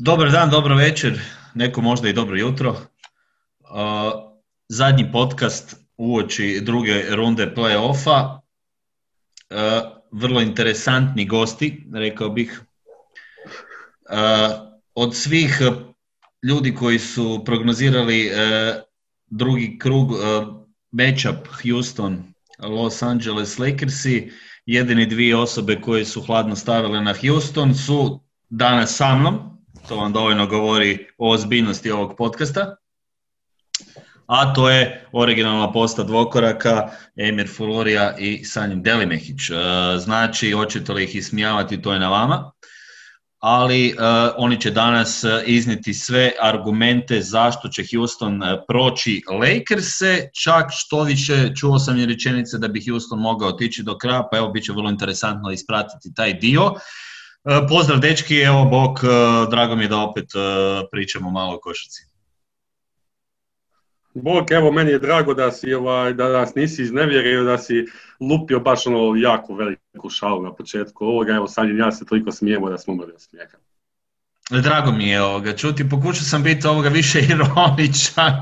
Dobar dan, dobro večer, neko možda i dobro jutro. Zadnji podcast uoči druge runde play-offa. Vrlo interesantni gosti, rekao bih. Od svih ljudi koji su prognozirali drugi krug matchup Houston Los Angeles Lakersi, jedine dvije osobe koje su hladno stavile na Houston su danas sa mnom, to vam dovoljno govori o ozbiljnosti ovog podcasta. A to je originalna posta dvokoraka Emir Fulorija i Sanjim Delimehić. E, znači, hoćete li ih ismijavati, to je na vama. Ali uh, oni će danas izniti sve argumente zašto će Houston proći Lakerse, čak što više čuo sam je rečenice da bi Houston mogao otići do kraja, pa evo bit će vrlo interesantno ispratiti taj dio. E, pozdrav dečki, evo Bog, e, drago mi je da opet e, pričamo malo o košarci. Bog, evo meni je drago da si ovaj, da nas nisi iznevjerio, da si lupio baš ono jako veliku šalu na početku ovoga, evo sad ja se toliko smijemo da smo umrli od smijeha. Drago mi je ovoga čuti, pokušao sam biti ovoga više ironičan.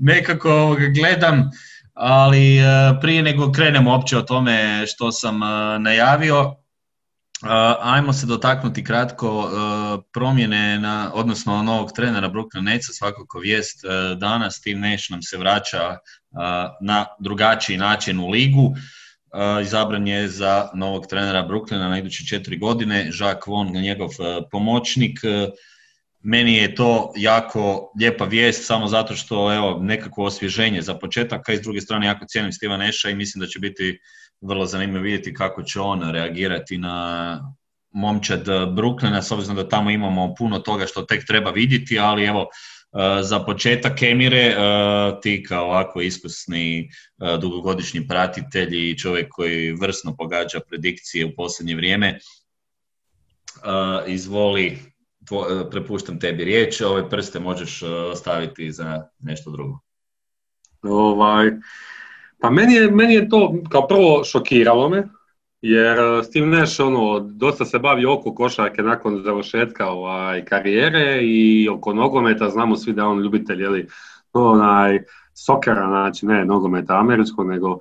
Nekako ovoga gledam, ali e, prije nego krenemo uopće o tome što sam e, najavio, e, ajmo se dotaknuti kratko promjene, na, odnosno novog trenera Brooklyn Netsa, svakako vijest danas, Steve Nash nam se vraća na drugačiji način u ligu. Izabran je za novog trenera Brooklyna na iduće četiri godine, Jacques Vaughn, njegov pomoćnik, meni je to jako lijepa vijest samo zato što evo nekakvo osvježenje za početak, a i s druge strane jako cijenim Stiva Neša i mislim da će biti vrlo zanimljivo vidjeti kako će on reagirati na momčad Brooklyna, s obzirom da tamo imamo puno toga što tek treba vidjeti, ali evo, e, za početak Emire, e, ti kao ovako iskusni e, dugogodišnji pratitelj i čovjek koji vrsno pogađa predikcije u posljednje vrijeme, izvoli E, prepuštam tebi riječ, ove prste možeš e, ostaviti za nešto drugo. Ovaj, pa meni je, meni je to kao prvo šokiralo me, jer Steve Nash ono, dosta se bavi oko košarke nakon završetka ovaj, karijere i oko nogometa, znamo svi da on ljubitelj jeli, onaj, sokera, znači ne nogometa američkog, nego, uh,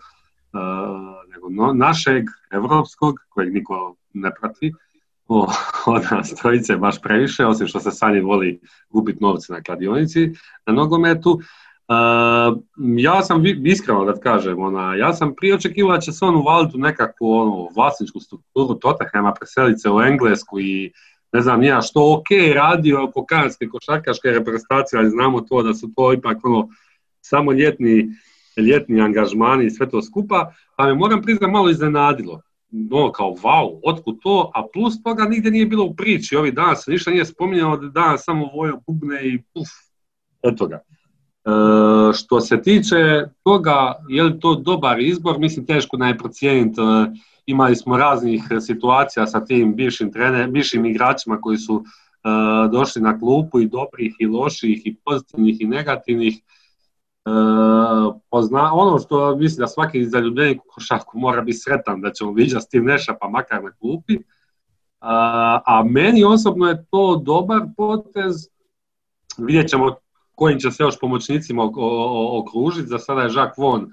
nego našeg, evropskog, kojeg niko ne prati od nas trojice baš previše, osim što se Sanji voli gubiti novce na kladionici, na nogometu. Uh, ja sam iskreno da kažem, ona, ja sam prije očekivao da će se on uvaliti u nekakvu ono, vlasničku strukturu Tottenhama, preseliti se u Englesku i ne znam nija što ok radio oko kanadske košarkaške reprezentacije, ali znamo to da su to ipak ono, samo ljetni, ljetni angažmani i sve to skupa, pa me moram priznati malo iznenadilo ono kao wow, otkud to, a plus toga nigdje nije bilo u priči, ovih dana se ništa nije spominjalo da danas samo vojo bubne i puf, eto ga. E, što se tiče toga, je li to dobar izbor, mislim teško da je procijeniti, e, imali smo raznih situacija sa tim bivšim, trener, bivšim igračima koji su e, došli na klupu i dobrih i loših i pozitivnih i negativnih, pozna, ono što mislim da svaki zaljubljenik u košarku mora biti sretan da ćemo viđati Steve Neša pa makar na klupi. A, a meni osobno je to dobar potez. Vidjet ćemo kojim će se još pomoćnicima okružiti. Za sada je Jacques Von e,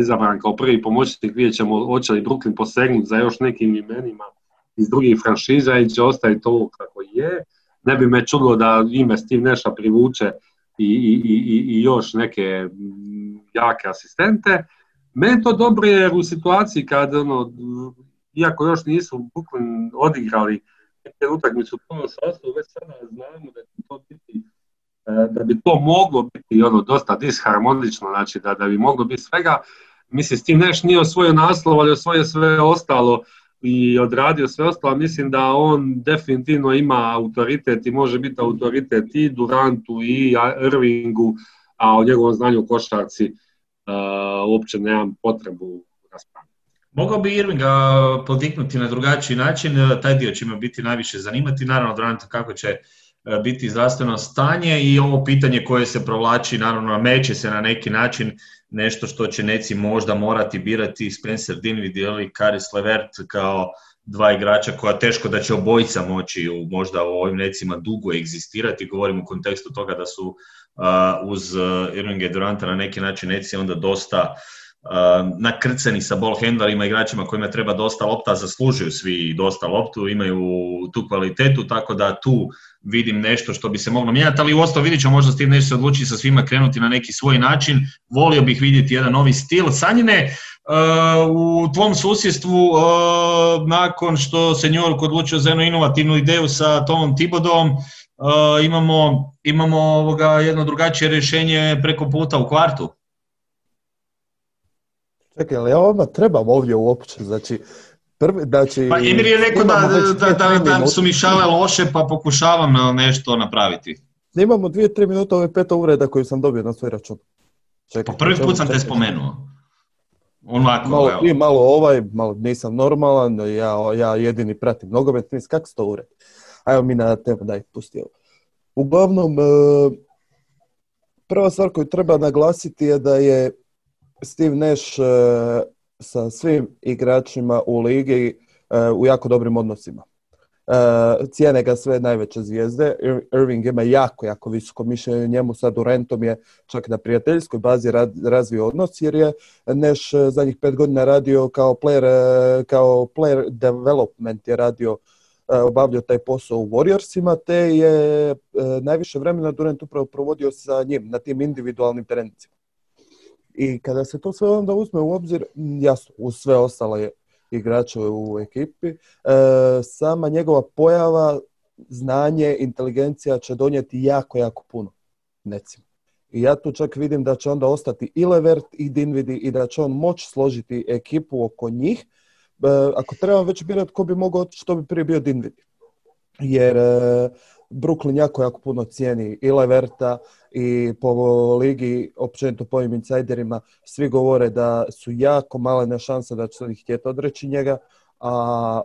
izabran kao prvi pomoćnik. Vidjet ćemo hoće li Brooklyn posegnuti za još nekim imenima iz drugih franšiza i će ostaviti to kako je. Ne bi me čudilo da ime Steve Neša privuče i, i, i još neke mm, jake asistente. Meni to dobro jer u situaciji kad, ono, iako još nisu Brooklyn odigrali neke utakmicu u punom sastavu, već sada znamo da to biti e, da bi to moglo biti ono dosta disharmonično, znači da, da bi moglo biti svega. Mislim, s tim neš nije osvojio naslov, ali osvojio sve ostalo i odradio sve ostalo, mislim da on definitivno ima autoritet i može biti autoritet i Durantu i Irvingu, a o njegovom znanju košarci uh, uopće nemam potrebu raspravljati. Mogao bi Irvinga podiknuti na drugačiji način, taj dio će me biti najviše zanimati, naravno Duranta kako će biti zdravstveno stanje i ovo pitanje koje se provlači, naravno meće se na neki način nešto što će neci možda morati birati. Spencer Dinwiddie ili Karis Levert kao dva igrača koja teško da će obojica moći u, možda u ovim recima dugo egzistirati, govorim u kontekstu toga da su uz Irvinga i Duranta na neki način neci onda dosta nakrceni sa ball handlerima, igračima kojima treba dosta lopta, zaslužuju svi dosta loptu, imaju tu kvalitetu, tako da tu vidim nešto što bi se moglo mijenjati, ali u ostalo vidit ćemo možda Steve nešto se odluči sa svima krenuti na neki svoj način. Volio bih vidjeti jedan novi stil. Sanjine, u tvom susjedstvu, nakon što se New York odlučio za jednu inovativnu ideju sa Tomom Tibodom, imamo, imamo ovoga jedno drugačije rješenje preko puta u kvartu. Čekaj, ali ja vama trebam ovdje uopće, znači, prvi, znači... Pa Emir je rekao da, da, da, da, su mi šale loše, pa pokušavam nešto napraviti. Imamo dvije, tri minuta ove peta uvreda koju sam dobio na svoj račun. Čekaj, pa prvi put sam te spomenuo. Onako, malo evo. malo ovaj, malo nisam normalan, ja, ja jedini pratim nogomet, kako se to ured? Ajmo mi na temu, daj, pusti ovo. Uglavnom, e, prva stvar koju treba naglasiti je da je Steve Nash e, sa svim igračima u ligi e, u jako dobrim odnosima. Cijene ga sve najveće zvijezde. Irving ima jako, jako visoko mišljenje njemu. Sa Durantom je čak na prijateljskoj bazi razvio odnos jer je Nash zadnjih pet godina radio kao player, kao player development je radio E, obavljao taj posao u Warriorsima, te je e, najviše vremena Durant upravo provodio sa njim na tim individualnim trenicima. I kada se to sve onda uzme u obzir, jasno, uz sve ostale igrače u ekipi, e, sama njegova pojava, znanje, inteligencija će donijeti jako, jako puno necima. I ja tu čak vidim da će onda ostati i Levert i Dinvidi i da će on moći složiti ekipu oko njih, E, ako trebam već birati ko bi mogao otići, to bi prije bio Dinvidi. Jer e, Brooklyn jako, jako puno cijeni i Leverta i po ligi, općenito po ovim insajderima, svi govore da su jako malene šanse da će se htjeti odreći njega, a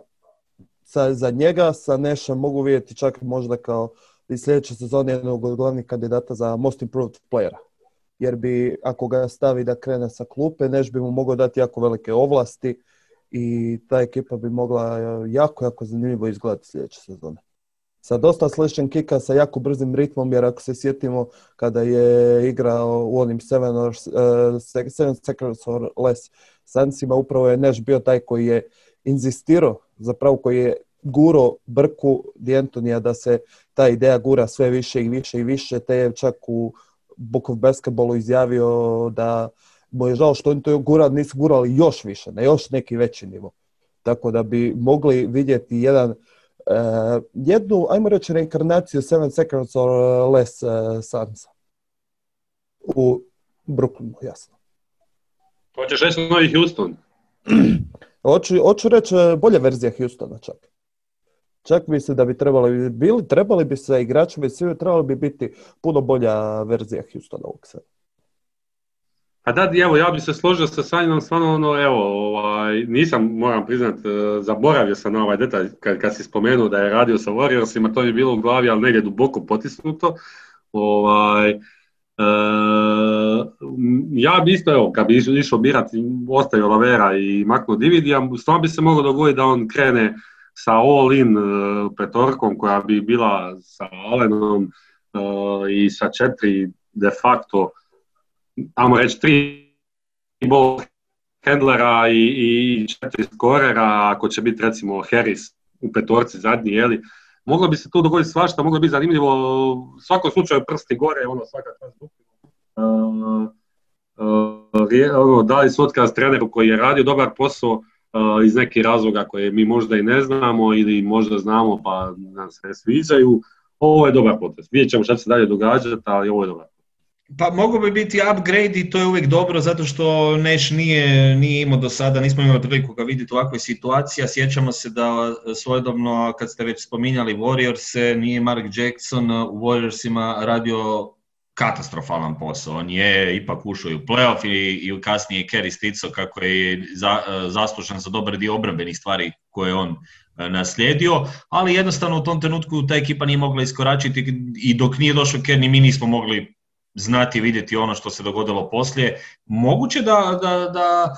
sa, za njega sa Nešom mogu vidjeti čak možda kao i sljedeće sezone jednog od glavnih kandidata za most improved playera. Jer bi, ako ga stavi da krene sa klupe, Neš bi mu mogao dati jako velike ovlasti, i ta ekipa bi mogla jako, jako zanimljivo izgledati sljedeće sezone. Sa dosta sličan kika, sa jako brzim ritmom, jer ako se sjetimo kada je igrao u onim Seven, or, uh, seven Seconds or Less Sansima, upravo je Neš bio taj koji je inzistirao, zapravo koji je guro brku D'Antonija da se ta ideja gura sve više i više i više, te je čak u Book of Basketballu izjavio da mu je žao što oni to gura, nisu gurali još više, na još neki veći nivo. Tako da bi mogli vidjeti jedan, jednu, ajmo reći, reinkarnaciju Seven Seconds or Less uh, Sansa. U Brooklynu, jasno. Hoćeš reći novi Houston? hoću, hoću reći e, bolja verzija Houstona čak. Čak mislim da bi trebali, bili, trebali bi se igrači, svi trebali bi biti puno bolja verzija Houstona ovog sada. A da, evo, ja bih se složio sa Sanjinom, stvarno ono, evo, ovaj, nisam, moram priznat, e, zaboravio sam na ovaj detalj kad, kad si spomenuo da je radio sa Warriorsima, to je bilo u glavi, ali negdje duboko potisnuto. Ovaj, e, ja bi isto, evo, kad bi išao birati, ostavio Lavera i maknuo Dividija, stvarno bi se moglo dogoditi da on krene sa all-in uh, petorkom koja bi bila sa Allenom i sa četiri de facto ajmo reći, tri ball handlera i, i četiri skorera, ako će biti recimo Harris u petorci zadnji, jeli, moglo bi se tu dogoditi svašta, moglo bi zanimljivo, u svakom slučaju prsti gore, ono svaka čast uh, uh, dali su otkaz treneru koji je radio dobar posao uh, iz nekih razloga koje mi možda i ne znamo ili možda znamo pa nam se ne sviđaju. Ovo je dobar potez. Vidjet ćemo šta će se dalje događati, ali ovo je dobar pa mogu bi biti upgrade i to je uvijek dobro zato što Nash nije, nije imao do sada, nismo imali priliku ga vidjeti u ovakvoj situaciji, sjećamo se da svojedobno kad ste već spominjali Warriors, nije Mark Jackson u Warriorsima radio katastrofalan posao. On je ipak ušao i u playoff i, i kasnije Kerry Stico kako je za, zaslužan za dobar dio obrambenih stvari koje on e, naslijedio, ali jednostavno u tom trenutku ta ekipa nije mogla iskoračiti i dok nije došao Kerry mi nismo mogli znati vidjeti ono što se dogodilo poslije. Moguće da, da, da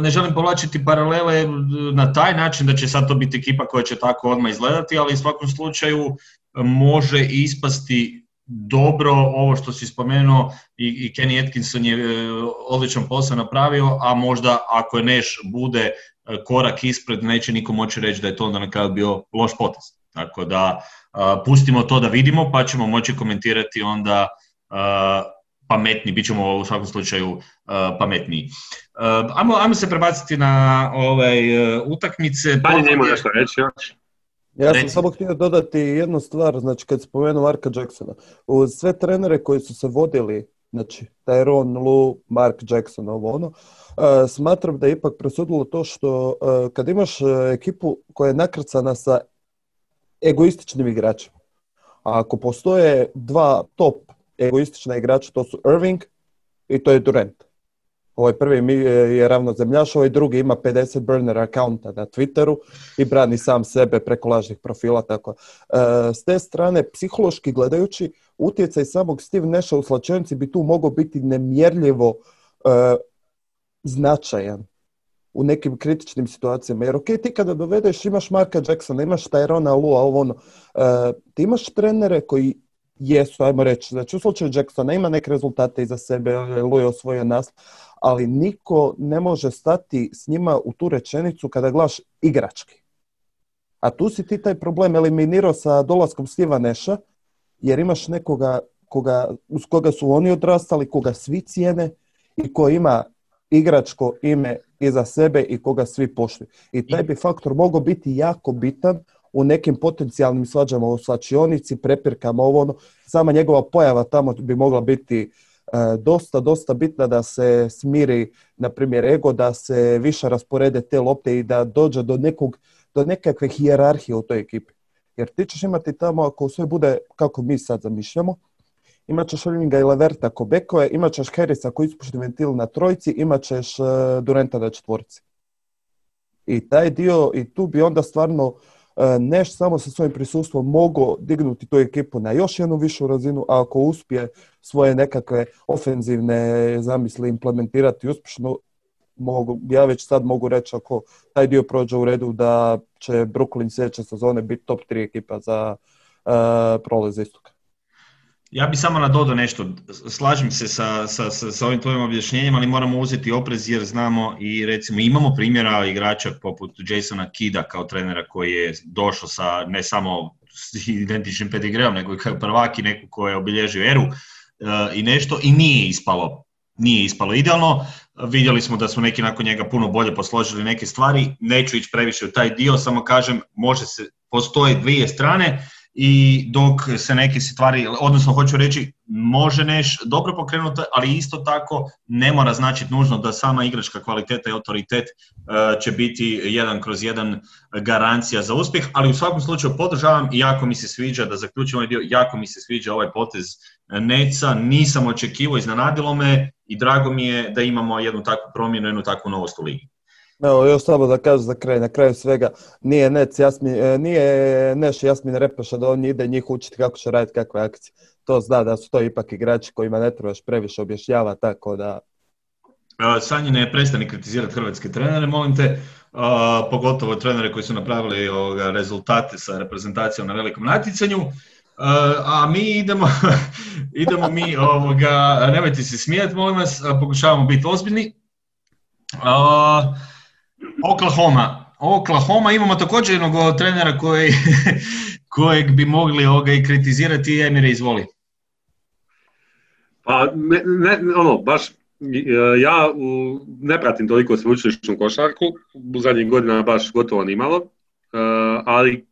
ne želim povlačiti paralele na taj način da će sad to biti ekipa koja će tako odmah izgledati, ali u svakom slučaju može ispasti dobro ovo što si spomenuo i, i Kenny Atkinson je e, odličan posao napravio, a možda ako je Neš bude e, korak ispred, neće niko moći reći da je to onda na kraju bio loš potez. Tako da pustimo to da vidimo pa ćemo moći komentirati onda pametni, bit ćemo u svakom slučaju pametniji. Ajmo, ajmo se prebaciti na ovaj, utakmice. Dalje njemu nešto reći još. Ja sam samo htio dodati jednu stvar, znači kad spomenuo Marka Jacksona, uz sve trenere koji su se vodili, znači Tyrone, Lu, Mark Jackson, ovo ono, smatram da je ipak presudilo to što kad imaš ekipu koja je nakrcana sa egoističnim igračima, a ako postoje dva top egoistična igrača, to su Irving i to je Durant. Ovaj prvi je ravnozemljaš, ovaj drugi ima 50 burner accounta na Twitteru i brani sam sebe preko lažnih profila. Tako. E, s te strane, psihološki gledajući, utjecaj samog Steve Nasha u slačenici bi tu mogao biti nemjerljivo e, značajan u nekim kritičnim situacijama. Jer ok, ti kada dovedeš, imaš Marka Jacksona, imaš Tyrona Lua, ovo ono, e, ti imaš trenere koji jesu, ajmo reći, znači u slučaju Jacksona ima neke rezultate iza sebe, Lu je osvojio naslov, ali niko ne može stati s njima u tu rečenicu kada glaš igrački. A tu si ti taj problem eliminirao sa dolaskom Stiva Neša, jer imaš nekoga koga, uz koga su oni odrastali, koga svi cijene i ko ima igračko ime iza sebe i koga svi poštuju. I taj bi faktor mogao biti jako bitan u nekim potencijalnim svađama u svačionici, prepirkama, ovo ono. Sama njegova pojava tamo bi mogla biti E, dosta, dosta bitna da se smiri, na primjer, ego, da se više rasporede te lopte i da dođe do, nekog, do nekakve hijerarhije u toj ekipi. Jer ti ćeš imati tamo, ako sve bude kako mi sad zamišljamo, imat ćeš Irvinga i Leverta ko bekove, imat ćeš Harrisa koji ispušni ventil na trojci, imat ćeš uh, Durenta na četvorci. I taj dio, i tu bi onda stvarno E, Neš samo sa svojim prisustvom mogu dignuti tu ekipu na još jednu višu razinu, a ako uspije svoje nekakve ofenzivne zamisli implementirati uspješno, mogu, ja već sad mogu reći ako taj dio prođe u redu da će Brooklyn sljedeće sezone biti top 3 ekipa za uh, prolaz istoka. Ja bi samo nadodao nešto, slažem se sa, sa, sa, ovim tvojim objašnjenjem, ali moramo uzeti oprez jer znamo i recimo imamo primjera igrača poput Jasona Kida kao trenera koji je došao sa ne samo identičnim pedigreom, nego i kao prvaki neko ko je obilježio eru uh, i nešto i nije ispalo nije ispalo idealno. Vidjeli smo da su neki nakon njega puno bolje posložili neke stvari. Neću ići previše u taj dio, samo kažem, može se, postoje dvije strane i dok se neke stvari, odnosno hoću reći, može neš dobro pokrenuti, ali isto tako ne mora značiti nužno da sama igračka kvaliteta i autoritet e, će biti jedan kroz jedan garancija za uspjeh, ali u svakom slučaju podržavam i jako mi se sviđa, da zaključim ovaj dio, jako mi se sviđa ovaj potez Neca, nisam očekivao, iznenadilo me i drago mi je da imamo jednu takvu promjenu, jednu takvu novost u ligi. Evo, još samo da kažem za kraj, na kraju svega, nije Nec Jasmin, e, nije Neš Jasmin Repaša da on ide njih učiti kako će raditi kakve akcije. To zna da su to ipak igrači kojima ne trebaš previše objašnjava, tako da... Sanji ne prestani kritizirati hrvatske trenere, molim te, pogotovo trenere koji su napravili ovoga, rezultate sa reprezentacijom na velikom natjecanju. a mi idemo, idemo mi, ovoga, nemojte se smijati, molim vas, pokušavamo biti ozbiljni. Oklahoma. Oklahoma imamo također jednog trenera koji, kojeg bi mogli ovoga i kritizirati. Emire, izvoli. Pa, ne, ne, ono, baš ja ne pratim toliko sveučilišnu košarku, u zadnjih godina baš gotovo ni malo, e, ali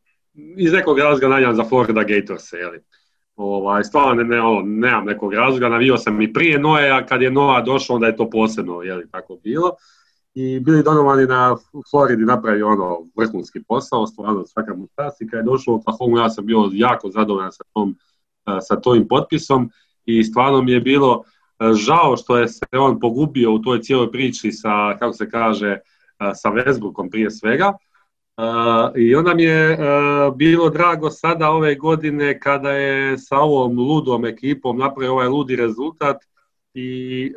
iz nekog razloga navijam za Florida Gators, jeli. Ovaj, stvarno ne, ono, nemam nekog razloga, navio sam i prije Noe, kad je Noa došao, onda je to posebno, jeli, tako bilo i bili Donovan na Floridi napravio ono vrhunski posao, stvarno svaka mu čast. I kad je došao u Oklahoma ja sam bio jako zadovoljan sa tom sa tojim potpisom. I stvarno mi je bilo žao što je se on pogubio u toj cijeloj priči sa, kako se kaže, sa Westbrookom prije svega, I onda mi je bilo drago sada ove godine kada je sa ovom ludom ekipom napravio ovaj ludi rezultat i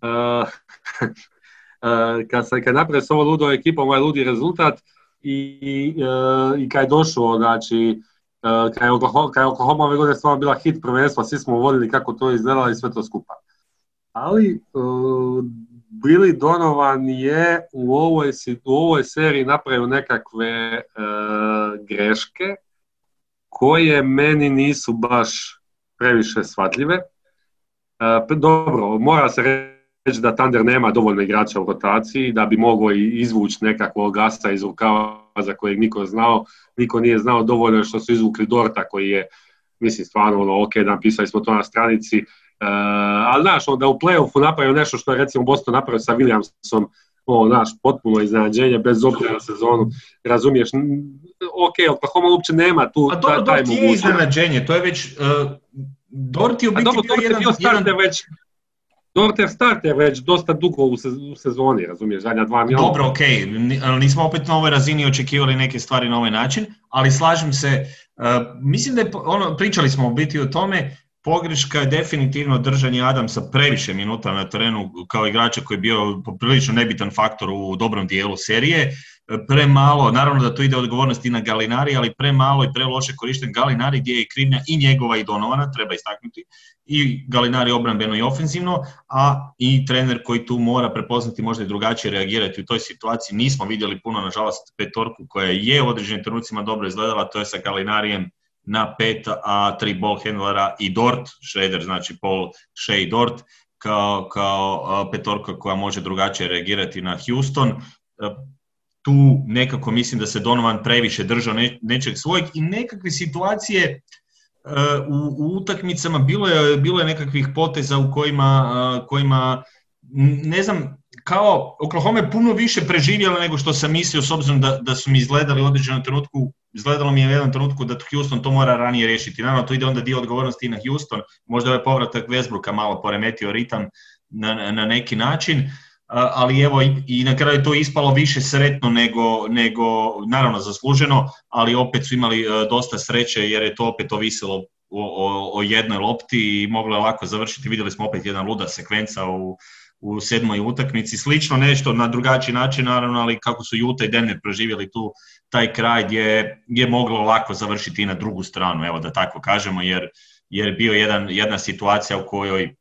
kad, se, kad napravio s ovom ludom ekipom ovaj ludi rezultat i, i kad je došao, znači, kad je Oklahoma, ove godine stvarno bila hit prvenstva, svi smo vodili kako to izgledalo i sve to skupa. Ali Billy Donovan je u ovoj, u ovoj seriji napravio nekakve greške koje meni nisu baš previše shvatljive. dobro, mora se reći da Thunder nema dovoljno igrača u rotaciji da bi mogao izvući nekakvog gasa iz rukava za kojeg niko znao, niko nije znao dovoljno što su izvukli Dorta koji je, mislim, stvarno ono, ok, napisali smo to na stranici, uh, ali znaš, da u playoffu napravio nešto što je recimo Boston napravio sa Williamsom, ovo, naš, potpuno iznenađenje, bez obzira na sezonu, razumiješ, ok, Oklahoma uopće nema tu A dobro, taj, taj je iznenađenje, to je već, uh, Dort je u biti bio jedan... Bio već Dorter starter već dosta dugo u sezoni, razumiješ, zadnja dva miliona. Dobro, ok, nismo opet na ovoj razini očekivali neke stvari na ovaj način, ali slažem se, uh, mislim da je, ono, pričali smo u biti o tome, pogreška je definitivno držanje Adamsa previše minuta na terenu kao igrača koji je bio poprilično nebitan faktor u dobrom dijelu serije premalo, naravno da to ide odgovornost i na Galinari, ali premalo i preloše korišten Galinari gdje je krivnja i njegova i Donovana, treba istaknuti, i Galinari obrambeno i ofenzivno, a i trener koji tu mora prepoznati možda i drugačije reagirati u toj situaciji. Nismo vidjeli puno, nažalost, petorku koja je u određenim trenucima dobro izgledala, to je sa Galinarijem na pet, a tri ball handlera i Dort, Schroeder, znači Paul, Shea i Dort, kao, kao petorka koja može drugačije reagirati na Houston. Tu nekako mislim da se Donovan previše držao nečeg svojeg i nekakve situacije e, u, u utakmicama bilo je, bilo je nekakvih poteza u kojima, e, kojima ne znam, kao Oklahoma je puno više preživjela nego što sam mislio s obzirom da, da su mi izgledali u određenom trenutku, izgledalo mi je u jednom trenutku da Houston to mora ranije riješiti. Naravno, to ide onda dio odgovornosti na Houston, možda je povratak Westbrooka malo poremetio ritam na, na neki način, ali evo i na kraju to ispalo više sretno nego, nego naravno zasluženo, ali opet su imali e, dosta sreće jer je to opet ovisilo o, o, o jednoj lopti i moglo je lako završiti. Vidjeli smo opet jedan luda sekvenca u, u sedmoj utakmici. Slično nešto na drugačiji način, naravno, ali kako su Juta i Denver proživjeli tu taj kraj gdje je moglo lako završiti i na drugu stranu, evo da tako kažemo, jer, jer je bio jedan, jedna situacija u kojoj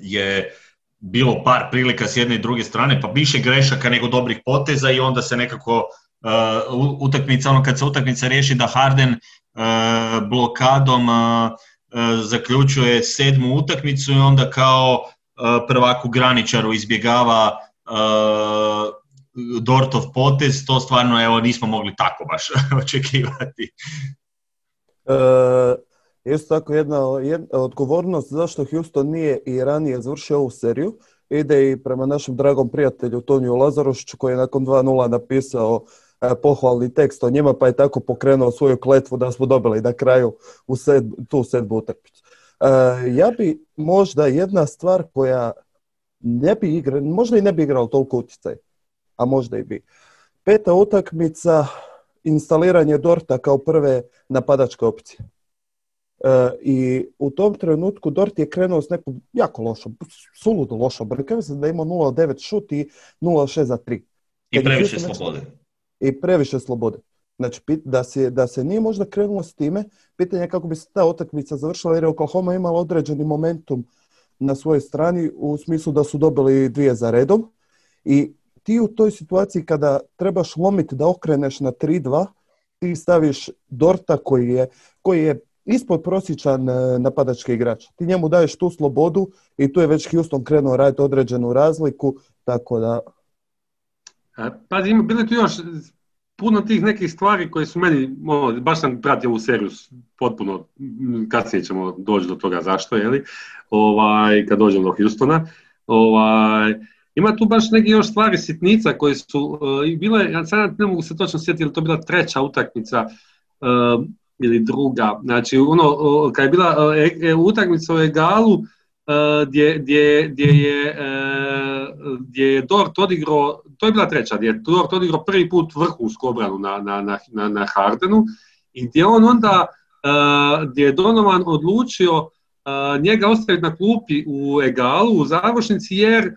je bilo par prilika s jedne i druge strane, pa više grešaka nego dobrih poteza i onda se nekako uh, utakmica, ono kad se utakmica riješi da Harden uh, blokadom uh, zaključuje sedmu utakmicu i onda kao prvaku graničaru izbjegava Dortov potez, to stvarno evo nismo mogli tako baš očekivati. Isto tako jedna, odgovornost zašto Houston nije i ranije završio ovu seriju ide i prema našem dragom prijatelju Toniju Lazarošću koji je nakon 2-0 napisao e, pohvalni tekst o njima pa je tako pokrenuo svoju kletvu da smo dobili na kraju u sed, tu sedmu utakmicu. E, ja bi možda jedna stvar koja ne bi igra, možda i ne bi igrao toliko utjecaj, a možda i bi. Peta utakmica, instaliranje Dorta kao prve napadačke opcije. E, I u tom trenutku Dort je krenuo s nekom jako lošom, suludo lošom brojkom, da ima 0,9 šut i 0,6 za 3. I previše slobode. I previše slobode. Znači, da se, da se nije možda krenulo s time, pitanje je kako bi se ta utakmica završila, jer je Oklahoma imala određeni momentum na svojoj strani u smislu da su dobili dvije za redom i ti u toj situaciji kada trebaš lomiti da okreneš na 3-2, ti staviš Dorta koji je, koji je ispod prosječan e, napadački igrač. Ti njemu daješ tu slobodu i tu je već Houston krenuo raditi određenu razliku, tako da... Pazi, ima bilo tu još puno tih nekih stvari koje su meni, ono, baš sam pratio ovu seriju potpuno, kasnije ćemo doći do toga zašto, jeli, ovaj, kad dođemo do Houstona. Ovaj, ima tu baš neke još stvari sitnica koje su, uh, bile, ja sad ne mogu se točno sjetiti, ili to bila treća utakmica, uh, ili druga. Znači, ono, kad je bila e, e, utakmica u Egalu, gdje, gdje, gdje je gdje je Dort odigrao, to je bila treća, gdje je Dort odigrao prvi put vrhunsku obranu na, na, na, na Hardenu i gdje on onda, gdje je Donovan odlučio njega ostaviti na klupi u egalu, u završnici, jer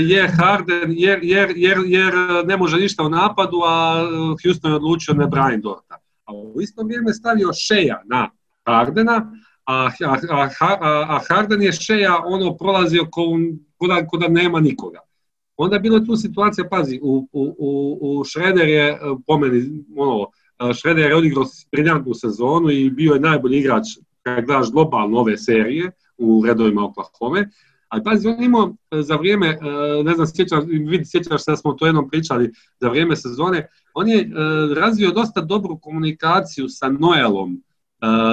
je Harden, jer, jer, jer, ne može ništa u napadu, a Houston je odlučio ne brani Dorta. A u isto vrijeme stavio Šeja na Hardena, a, a, Harden je Šeja ono prolazio ko da, nema nikoga. Onda je bilo tu situacija, pazi, u, u, u, Šreder je po meni, ono, Šreder je odigrao briljantnu sezonu i bio je najbolji igrač kad gledaš globalno ove serije u redovima Oklahoma. Ali pazi, on imao e, za vrijeme, e, ne znam, sjećaš, vidi, sjećaš se da smo to jednom pričali za vrijeme sezone, on je e, razvio dosta dobru komunikaciju sa Noelom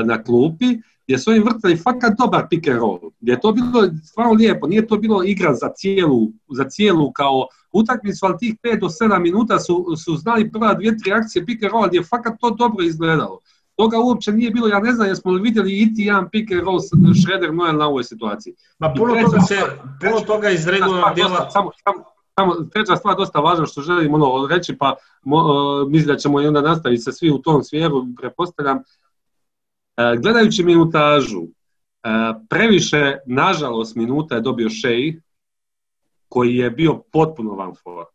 na klupi, gdje su oni vrtali fakat dobar pick and roll, gdje je to bilo stvarno lijepo, nije to bilo igra za cijelu, za cijelu kao utakmicu, ali tih 5 do 7 minuta su, su znali prva dvije, tri akcije pick and roll, gdje je fakat to dobro izgledalo. Toga uopće nije bilo, ja ne znam jesmo li vidjeli iti jedan pick and roll Shredder Noel na ovoj situaciji. Ma puno toga se, puno toga iz djela... Samo, samo, samo, treća stvar dosta važna što želim ono reći, pa mo, mislim da ćemo i onda nastaviti se svi u tom smjeru, pretpostavljam. E, gledajući minutažu, e, previše, nažalost, minuta je dobio Shea, koji je bio potpuno van for.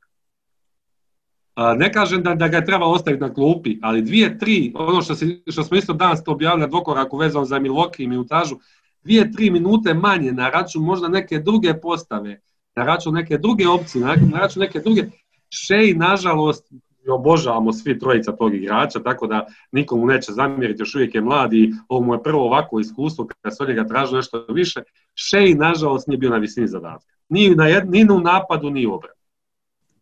Ne kažem da, da ga je treba ostaviti na klupi, ali dvije, tri, ono što, si, što smo isto danas to objavili na dvokoraku vezano za Milwaukee i minutažu, dvije, tri minute manje na račun možda neke druge postave, na račun neke druge opcije, na račun neke druge. Šej, nažalost, obožavamo svi trojica tog igrača, tako da nikomu neće zamjeriti, još uvijek je mladi, ovo mu je prvo ovako iskustvo kada se od njega traži nešto više. Šej, nažalost, nije bio na visini zadatka. Ni, na ni u napadu, ni u obranu.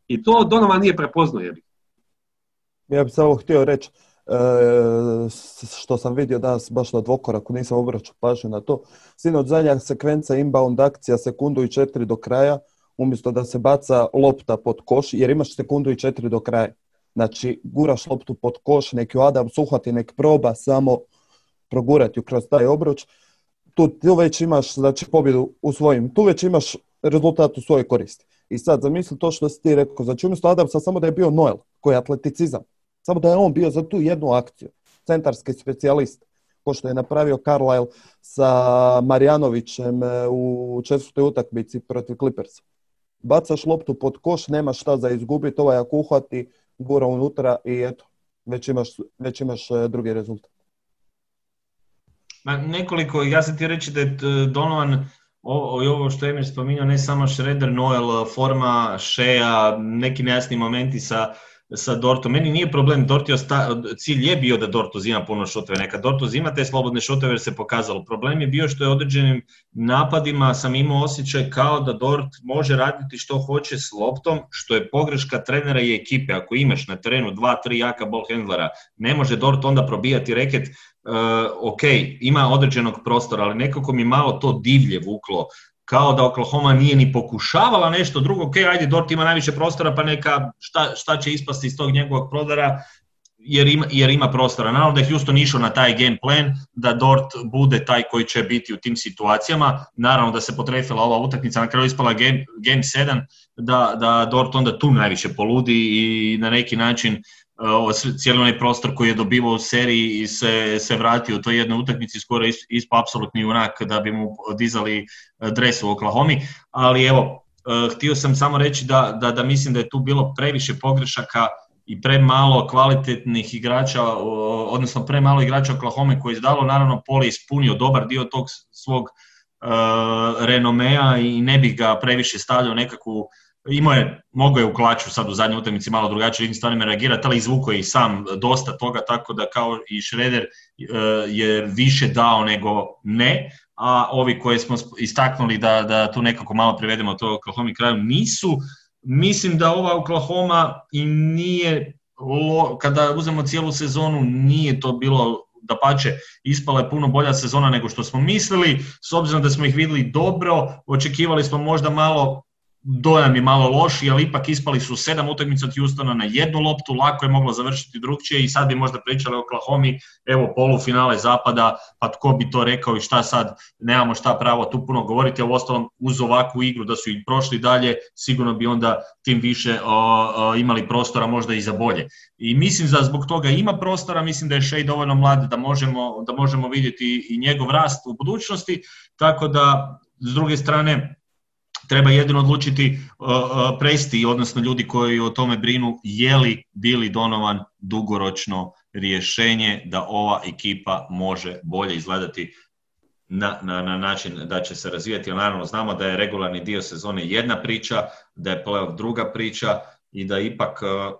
I to Donovan nije prepoznao jebi. Ja bih samo htio reći, e, što sam vidio danas baš na dvokoraku, nisam obraćao pažnju na to. Sinoć zadnja sekvenca inbound akcija sekundu i četiri do kraja, umjesto da se baca lopta pod koš, jer imaš sekundu i četiri do kraja. Znači, guraš loptu pod koš, neki Adam suhvati, nek proba samo progurati kroz taj obruč. Tu, tu već imaš znači, pobjedu u svojim, tu već imaš rezultat u svojoj koristi. I sad zamisli to što si ti rekao, znači umjesto Adamsa samo da je bio Noel, koji je atleticizam, samo da je on bio za tu jednu akciju, centarski specijalist, ko što je napravio Carlisle sa Marjanovićem e, u četvrtoj utakmici protiv Clippersa. Bacaš loptu pod koš, nema šta za izgubiti, ovaj ako uhvati, gura unutra i eto, već imaš, već imaš e, drugi rezultat. Ma nekoliko, ja sam ti reći da je Donovan o, i ovo što je Emir spominjao, ne samo Shredder, Noel, forma, Shea, neki nejasni momenti sa, sa Dortom. Meni nije problem, Dort je cilj je bio da Dort uzima puno šuteve. Neka Dort uzima te slobodne šuteve jer se pokazalo. Problem je bio što je određenim napadima sam imao osjećaj kao da Dort može raditi što hoće s loptom, što je pogreška trenera i ekipe. Ako imaš na terenu dva, tri jaka ball handlera, ne može Dort onda probijati reket uh, ok, ima određenog prostora, ali nekako mi malo to divlje vuklo, kao da Oklahoma nije ni pokušavala nešto drugo, ok, ajde, Dort ima najviše prostora, pa neka, šta, šta će ispasti iz tog njegovog prodara, jer ima, jer ima prostora. Naravno da je Houston išao na taj game plan, da Dort bude taj koji će biti u tim situacijama. Naravno da se potrefila ova utakmica, na kraju ispala game, game 7, da, da Dort onda tu najviše poludi i na neki način cijeli onaj prostor koji je dobivao u seriji i se, se vratio u toj jednoj utakmici skoro ispo apsolutni junak da bi mu dizali e, dres u Oklahoma, ali evo, e, htio sam samo reći da, da, da mislim da je tu bilo previše pogrešaka i premalo kvalitetnih igrača, odnosno premalo igrača Oklahoma koji je izdalo, naravno Poli ispunio dobar dio tog svog uh, renomea i ne bih ga previše stavljao nekakvu imao je, mogao je u klaču sad u zadnjoj utakmici malo drugačije nekim stvarima reagirati, ali izvukao je i sam dosta toga, tako da kao i Šreder e, je više dao nego ne, a ovi koje smo istaknuli da, da tu nekako malo privedemo to Oklahoma kraju nisu. Mislim da ova Oklahoma i nije, kada uzmemo cijelu sezonu, nije to bilo da pače, ispala je puno bolja sezona nego što smo mislili, s obzirom da smo ih vidjeli dobro, očekivali smo možda malo dojam je malo loši, ali ipak ispali su sedam utakmica od Houstona na jednu loptu, lako je moglo završiti drugčije i sad bi možda pričali o Oklahoma, evo polufinale zapada, pa tko bi to rekao i šta sad, nemamo šta pravo tu puno govoriti, a ostalom uz ovakvu igru da su i prošli dalje, sigurno bi onda tim više o, imali prostora možda i za bolje. I mislim da zbog toga ima prostora, mislim da je Shea dovoljno mlad da možemo, da možemo vidjeti i njegov rast u budućnosti, tako da s druge strane treba jedino odlučiti uh, uh, presti, odnosno ljudi koji o tome brinu, je li bili Donovan dugoročno rješenje da ova ekipa može bolje izgledati na, na, na način da će se razvijati. Naravno, znamo da je regularni dio sezone jedna priča, da je playoff druga priča i da ipak uh,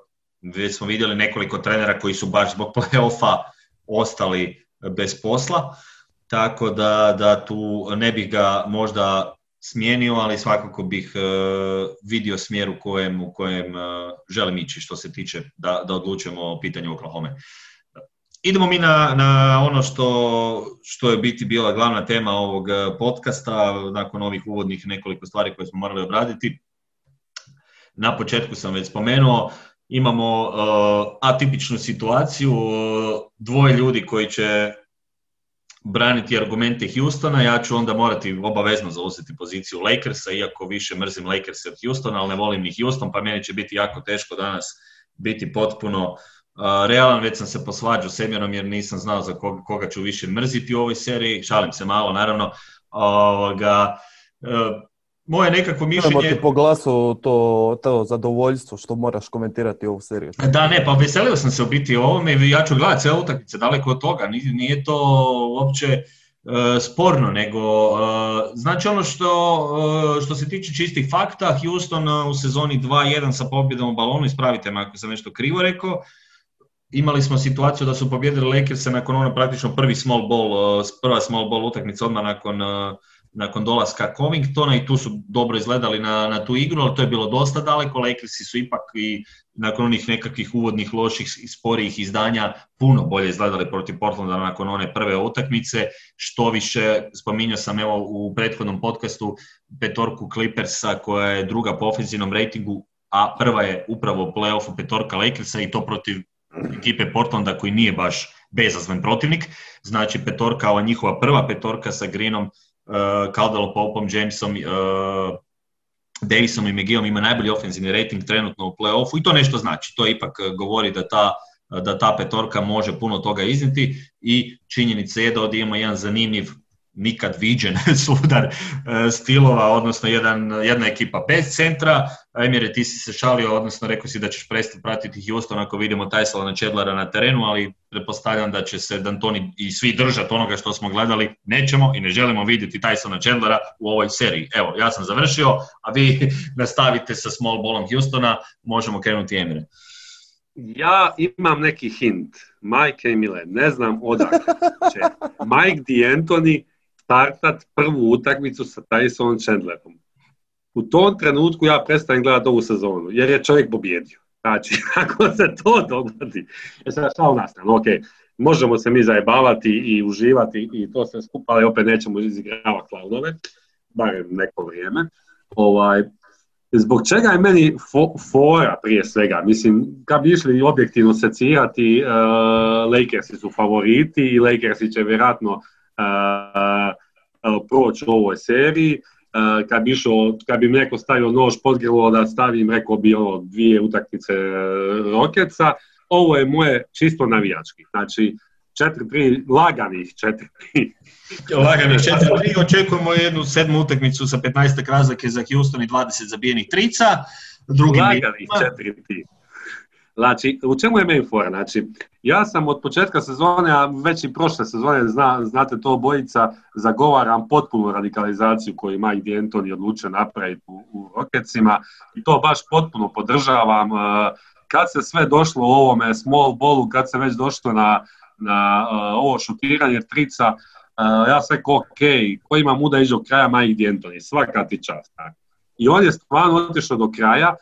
već smo vidjeli nekoliko trenera koji su baš zbog playoffa ostali bez posla, tako da, da tu ne bih ga možda smijenio, ali svakako bih uh, vidio smjer u kojem, u kojem uh, želim ići što se tiče da, da odlučujemo o pitanju Oklahoma. Idemo mi na, na ono što, što je biti bila glavna tema ovog e, podcasta, nakon ovih uvodnih nekoliko stvari koje smo morali obraditi. Na početku sam već spomenuo, imamo uh, atipičnu situaciju, dvoje ljudi koji će braniti argumente Houstona, ja ću onda morati obavezno zauzeti poziciju Lakersa, iako više mrzim Lakers od Houstona, ali ne volim ni Houston, pa meni će biti jako teško danas biti potpuno realan, već sam se posvađao s Emjerom jer nisam znao za koga, koga ću više mrziti u ovoj seriji, šalim se malo naravno, ovoga, uh, moje nekakvo mišljenje... ti po glasu to, to zadovoljstvo što moraš komentirati ovu seriju. Da, ne, pa veselio sam se u biti o ovome i ja ću gledati sve utakmice daleko od toga. Nije to uopće uh, sporno, nego uh, znači ono što, uh, što se tiče čistih fakta, Houston u sezoni 2-1 sa pobjedom u balonu, ispravite me ako sam nešto krivo rekao, imali smo situaciju da su pobjedili Lakersa nakon ono praktično prvi small ball, prva small ball utakmica odmah nakon nakon dolaska Covingtona i tu su dobro izgledali na, na tu igru, ali to je bilo dosta daleko. Lakersi su ipak i nakon onih nekakvih uvodnih loših i sporijih izdanja puno bolje izgledali protiv Portlanda nakon one prve utakmice. Što više, spominjao sam evo u prethodnom podcastu petorku Clippersa koja je druga po ofenzivnom rejtingu, a prva je upravo playoffu petorka Lakersa i to protiv ekipe Portlanda koji nije baš bezazven protivnik. Znači petorka, ova njihova prva petorka sa Greenom Caldwell Popom, Jamesom, uh, Davisom i McGeeom ima najbolji ofenzivni rating trenutno u play-offu i to nešto znači. To ipak uh, govori da ta da ta petorka može puno toga izniti i činjenica je da ovdje ima jedan zanimljiv nikad viđen sudar e, stilova, odnosno jedan, jedna ekipa bez centra. Emire, ti si se šalio, odnosno rekao si da ćeš prestati pratiti Houston ako vidimo Tysona Čedlara na terenu, ali pretpostavljam da će se D'Antoni i svi držati onoga što smo gledali. Nećemo i ne želimo vidjeti Tysona Čedlara u ovoj seriji. Evo, ja sam završio, a vi nastavite sa small ballom Houstona, možemo krenuti Emire. Ja imam neki hint. Mike Emile, ne znam odakle će Mike D'Antoni startat prvu utakmicu sa Tyson Chandlerom. U tom trenutku ja prestajem gledati ovu sezonu, jer je čovjek pobjedio. Znači, ako se to dogodi, je sad šta u nas, ok, možemo se mi zajebavati i uživati i to sve skupa, ali opet nećemo izigravati klaunove, barem neko vrijeme. Ovaj, zbog čega je meni fora prije svega? Mislim, kad bi išli objektivno secirati, uh, Lakersi su favoriti i Lakersi će vjerojatno proći u ovoj seriji. Kad bi, išao, kad bi neko stavio nož pod grlo da stavim, rekao bi ono dvije utakmice e, Rokeca. Ovo je moje čisto navijački. Znači, 4-3, laganih 4-3. laganih 4-3, očekujemo jednu sedmu utakmicu sa 15 razlike za Houston i 20 zabijenih trica. Drugi laganih 4-3. Znači, u čemu je main fora? Znači, ja sam od početka sezone, a već i prošle sezone, zna, znate to bojica, zagovaram potpunu radikalizaciju koju Mike D'Antoni odlučio napraviti u, u Rocketsima i to baš potpuno podržavam. E, kad se sve došlo u ovome small ballu, kad se već došlo na, na e, ovo šutiranje trica, e, ja sve rekao, ok, ko ima muda iđe do kraja Mike D'Antoni, svaka ti čast. I on je stvarno otišao do kraja,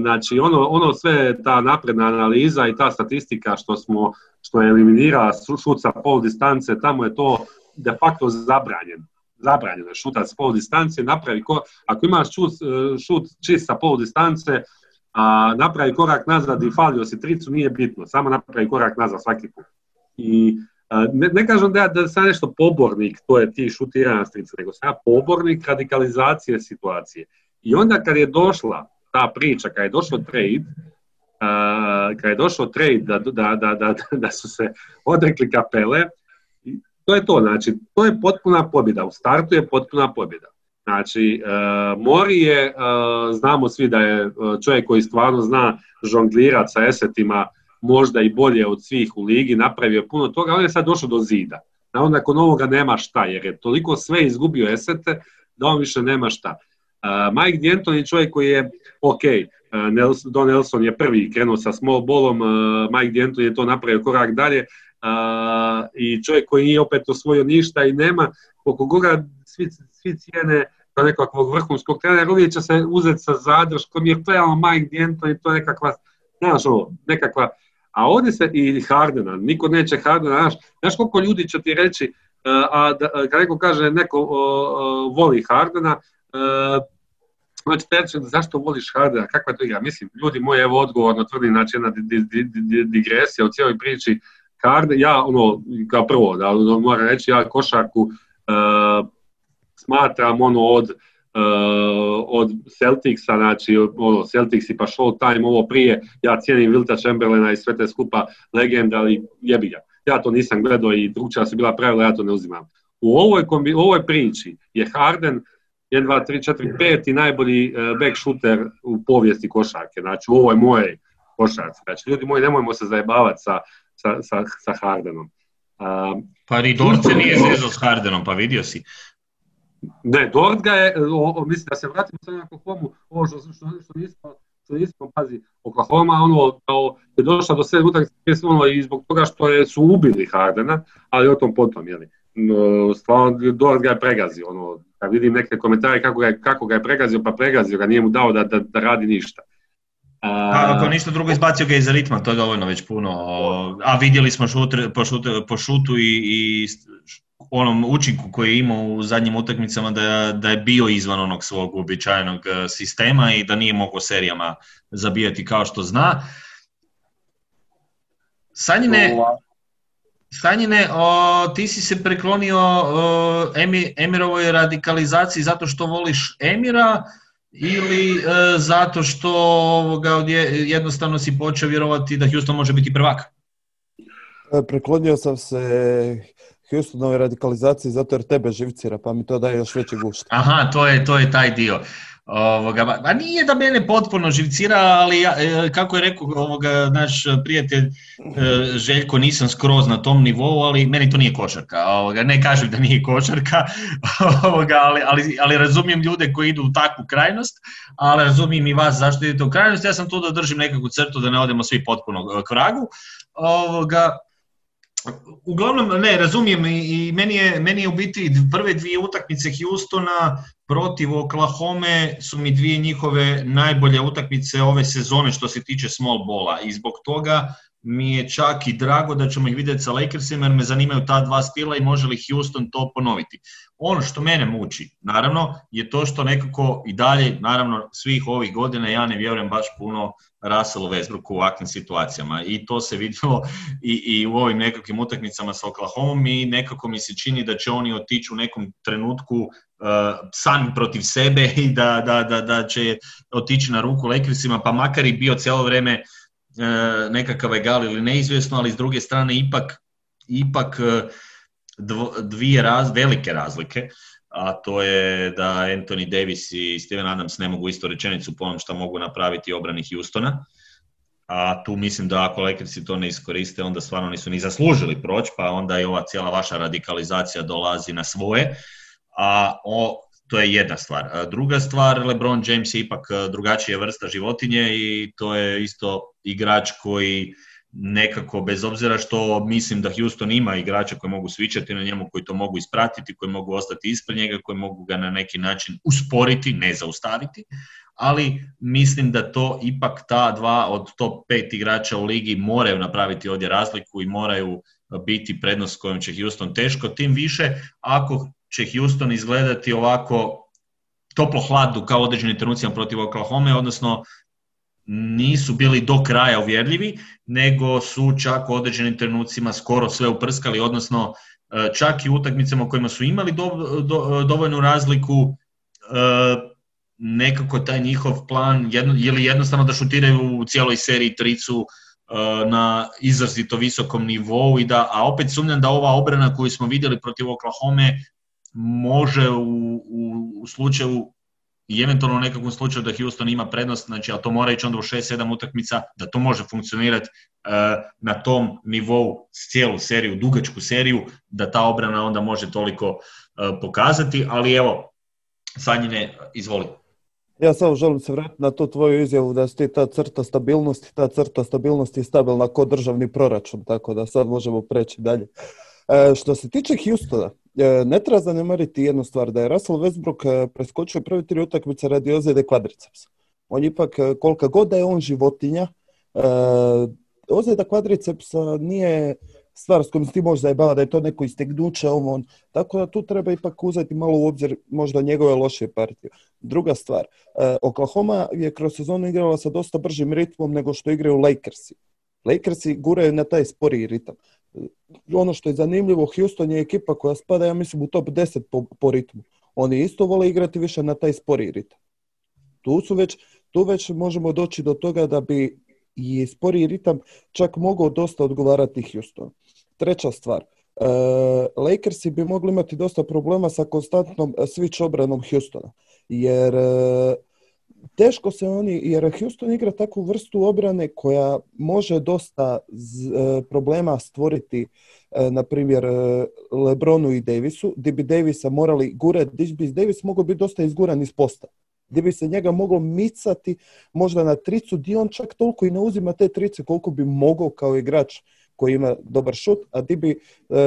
Znači, ono, ono sve ta napredna analiza i ta statistika što smo, što je eliminira šut sa pol distance, tamo je to de facto zabranjen. zabranjeno je šutat s pol distance, napravi ko, ako imaš šut, šut čist sa pol distance, a napravi korak nazad i falio si tricu, nije bitno, samo napravi korak nazad svaki put. I ne, ne kažem da, da sam nešto pobornik, to je ti šutirana strica, nego sam ja pobornik radikalizacije situacije. I onda kad je došla ta priča, kad je došao trade, uh, kad je došao trade da, da, da, da, da su se odrekli kapele, to je to, znači, to je potpuna pobjeda, u startu je potpuna pobjeda. Znači, uh, Mori je, uh, znamo svi da je čovjek koji stvarno zna žonglirati sa esetima, možda i bolje od svih u ligi, napravio puno toga, on je sad došao do zida. A on nakon ovoga nema šta, jer je toliko sve izgubio esete da on više nema šta. Uh, Mike D'Antoni je čovjek koji je, ok, Nelson, Don Nelson je prvi krenuo sa small ballom, uh, Mike D'Antoni je to napravio korak dalje i čovjek koji nije opet osvojio ništa i nema, koliko goga svi, svi cijene kao nekakvog vrhunskog trenera, uvijek će se uzeti sa zadrškom, jer to je ono Mike D'Antoni, to je nekakva, znaš ovo, nekakva a ovdje se i Hardena, niko neće Hardena, znaš, znaš koliko ljudi će ti reći, a da, kad neko kaže neko voli Hardena, znači reći zašto voliš Hardena, kakva je to igra? Mislim, ljudi moji, evo odgovorno tvrdi, znači jedna digresija u cijeloj priči, Harden, ja ono, kao prvo, da ono, moram reći, ja košarku uh, smatram ono od uh, od Celticsa, znači ono, Celticsi pa show time, ovo prije, ja cijenim Vilta Chamberlaina i sve te skupa legenda, ali jebi ga. Ja to nisam gledao i drugčija su bila pravila, ja to ne uzimam. U ovoj, kombi, u ovoj priči je Harden 1, 2, 3, 4, 5 i najbolji uh, back shooter u povijesti košarke, znači u ovoj mojej košarci. Znači, ljudi moji, nemojmo se zajebavati sa, sa, sa, sa Hardenom. Uh, pa i Dorce nije zezao s Hardenom, pa vidio si. Ne, Dort ga je, o, mislim da se vratimo sad na Oklahoma, ovo što, što, što nismo, što nismo, pazi, Oklahoma ono, kao, je došla do sedam utakmice ono, i zbog toga što je, su ubili Hardena, ali o tom potom, jeli. No, stvarno, Dort ga je pregazio, ono, kad vidim neke komentare kako ga, kako ga je pregazio, pa pregazio ga, nije mu dao da, da, da radi ništa. A, ako ništa drugo izbacio ga iz ritma, to je dovoljno već puno. A vidjeli smo šuter, po, šutu, po šutu i, i onom učinku koji je imao u zadnjim utakmicama da, da je bio izvan onog svog uobičajenog e, sistema i da nije mogao serijama zabijati kao što zna. Sanjine, Sanjine o, ti si se preklonio o, Emi, Emirovoj radikalizaciji zato što voliš Emira ili e, zato što ovoga, jednostavno si počeo vjerovati da Houston može biti prvak? E, preklonio sam se Houstonove radikalizacije zato jer tebe živcira, pa mi to daje još veći gušt. Aha, to je, to je taj dio. Ovoga, a nije da mene potpuno živcira, ali ja, e, kako je rekao ovoga, naš prijatelj e, Željko, nisam skroz na tom nivou, ali meni to nije košarka. Ovoga, ne kažem da nije košarka, ovoga, ali, ali, ali razumijem ljude koji idu u takvu krajnost, ali razumijem i vas zašto idete u krajnost. Ja sam tu da držim nekakvu crtu da ne odemo svi potpuno k vragu. Ovoga, Uglavnom, ne, razumijem i meni je, meni je u biti prve dvije utakmice Houstona protiv Oklahoma su mi dvije njihove najbolje utakmice ove sezone što se tiče small bola i zbog toga mi je čak i drago da ćemo ih vidjeti sa Lakersima jer me zanimaju ta dva stila i može li Houston to ponoviti. Ono što mene muči, naravno, je to što nekako i dalje, naravno, svih ovih godina ja ne vjerujem baš puno Russellu Westbrooku u ovakvim situacijama. I to se vidjelo i, i u ovim nekakvim utakmicama sa Oklahoma i nekako mi se čini da će oni otići u nekom trenutku uh, sami protiv sebe i da, da, da, da će otići na ruku Lakersima, pa makar i bio cijelo vrijeme uh, nekakav egal ili neizvjesno, ali s druge strane ipak, ipak uh, dvije raz, velike razlike a to je da Anthony Davis i Steven Adams ne mogu isto rečenicu po onom što mogu napraviti obrani Houstona. A tu mislim da ako Lakersi to ne iskoriste, onda stvarno nisu ni zaslužili proći, pa onda i ova cijela vaša radikalizacija dolazi na svoje. A o, to je jedna stvar. Druga stvar, LeBron James je ipak drugačija vrsta životinje i to je isto igrač koji nekako, bez obzira što mislim da Houston ima igrača koji mogu svičati na njemu, koji to mogu ispratiti, koji mogu ostati ispred njega, koji mogu ga na neki način usporiti, ne zaustaviti, ali mislim da to ipak ta dva od top pet igrača u ligi moraju napraviti ovdje razliku i moraju biti prednost kojom će Houston teško, tim više ako će Houston izgledati ovako toplo hladno kao određenim trenucima protiv Oklahoma, odnosno nisu bili do kraja uvjerljivi, nego su čak u određenim trenucima skoro sve uprskali, odnosno e, čak i u utakmicama kojima su imali do, do, dovoljnu razliku, e, nekako taj njihov plan jedno, ili jednostavno da šutiraju u cijeloj seriji tricu e, na izrazito visokom nivou i da, a opet sumnjam da ova obrana koju smo vidjeli protiv Oklahoma može u, u, u slučaju i eventualno u nekakvom slučaju da Houston ima prednost, znači, ali to mora ići onda u 6-7 utakmica, da to može funkcionirati uh, na tom nivou cijelu seriju, dugačku seriju, da ta obrana onda može toliko uh, pokazati, ali evo, Sanjine, izvoli. Ja samo želim se vratiti na tu tvoju izjavu da ti ta crta stabilnosti, ta crta stabilnosti je stabilna kod državni proračun, tako da sad možemo preći dalje. E, što se tiče Houstona, e, ne treba zanemariti jednu stvar, da je Russell Westbrook e, preskočio prvi tri utakmice radi ozljede kvadricepsa. On ipak, kolika god da je on životinja, ozljeda kvadricepsa nije stvar s kojom ti možeš zajebavati, da je to neko istegnuće, on, tako da tu treba ipak uzeti malo u obzir možda njegove loše partije. Druga stvar, Oklahoma je kroz sezonu igrala sa dosta bržim ritmom nego što igraju Lakersi. Lakersi guraju na taj sporiji ritam ono što je zanimljivo, Houston je ekipa koja spada, ja mislim, u top 10 po, po ritmu. Oni isto vole igrati više na taj spori ritam. Tu, su već, tu već možemo doći do toga da bi i spori ritam čak mogao dosta odgovarati Houston. Treća stvar, e, Lakersi bi mogli imati dosta problema sa konstantnom switch obranom Houstona, jer e, teško se oni, jer Houston igra takvu vrstu obrane koja može dosta z, e, problema stvoriti, e, na primjer, e, Lebronu i Davisu, gdje bi Davisa morali gurati, gdje bi Davis mogao biti dosta izguran iz posta, gdje bi se njega moglo micati možda na tricu, gdje on čak toliko i ne uzima te trice koliko bi mogao kao igrač koji ima dobar šut, a gdje bi e,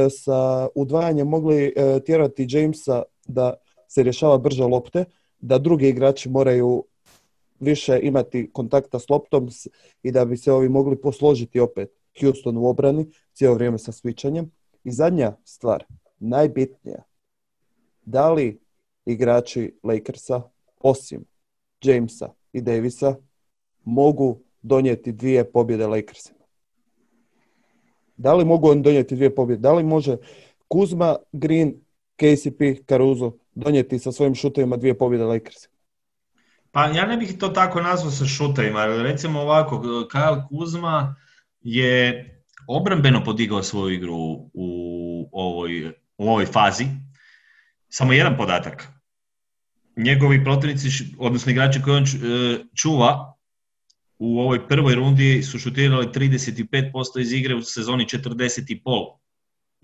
sa udvajanjem mogli e, tjerati Jamesa da se rješava brže lopte, da drugi igrači moraju više imati kontakta s loptom i da bi se ovi mogli posložiti opet Houston u obrani cijelo vrijeme sa svičanjem. I zadnja stvar, najbitnija, da li igrači Lakersa, osim Jamesa i Davisa, mogu donijeti dvije pobjede Lakersima? Da li mogu on donijeti dvije pobjede? Da li može Kuzma, Green, KCP, Caruso donijeti sa svojim šutovima dvije pobjede Lakersima? Pa ja ne bih to tako nazvao sa šutajima, recimo ovako, Kyle Kuzma je obrambeno podigao svoju igru u ovoj, u ovoj fazi. Samo jedan podatak. Njegovi protivnici, odnosno igrači koji on e, čuva, u ovoj prvoj rundi su šutirali 35% iz igre u sezoni 40,5.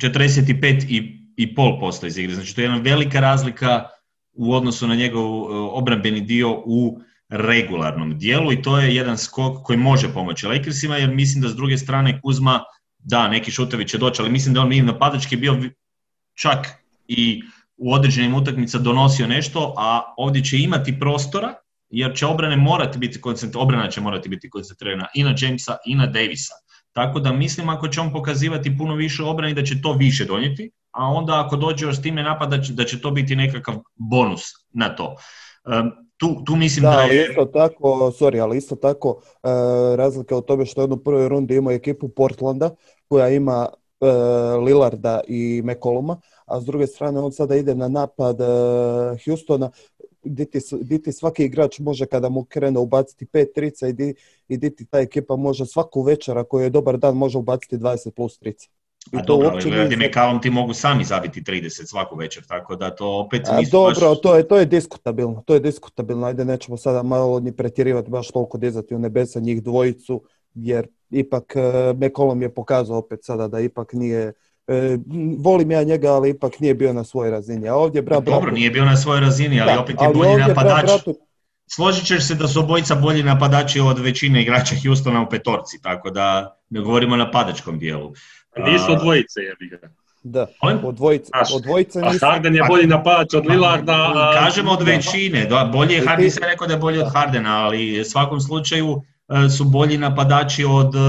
45,5% iz igre. Znači to je jedna velika razlika u odnosu na njegov e, obrambeni dio u regularnom dijelu i to je jedan skok koji može pomoći Lakersima jer mislim da s druge strane Kuzma da, neki šutevi će doći, ali mislim da on i napadački bio čak i u određenim utakmica donosio nešto, a ovdje će imati prostora jer će obrane morati biti obrana će morati biti koncentrirana i na Jamesa i na Davisa. Tako da mislim ako će on pokazivati puno više obrani da će to više donijeti, a onda ako dođe još s time napad da će, da će to biti nekakav bonus na to. Um, tu, tu mislim da, da je... isto tako, sorry, ali isto tako uh, razlika u tome što je u prvoj rundi ima ekipu Portlanda koja ima uh, Lillarda i McColluma, a s druge strane on sada ide na napad uh, Houstona gdje ti, svaki igrač može kada mu krene ubaciti pet trica i di, i di ti ta ekipa može svaku večer ako je dobar dan može ubaciti 20 plus trica. I A to dobro, ali gledaj, McCallum ti mogu sami zabiti 30 svaku večer, tako da to opet A, dobro, baš... to, je, to je diskutabilno, to je diskutabilno, ajde nećemo sada malo ni pretjerivati baš toliko dizati u nebesa njih dvojicu, jer ipak uh, McCollum je pokazao opet sada da ipak nije E, volim ja njega, ali ipak nije bio na svojoj razini. A ovdje bra, Dobro, bratu... nije bio na svojoj razini, ali da, opet je ali bolji napadač. Bratu... Složit ćeš se da su obojica bolji napadači od većine igrača Houstona u petorci, tako da ne govorimo o napadačkom dijelu. Nisu dvojice, je ga. Da, od dvojice, od dvojice nisu. A Harden je bolji napadač od Lillarda. A... Kažemo od većine, da, bolje je Harden, sam rekao da je bolji od Hardena, ali u svakom slučaju e, su bolji napadači od e,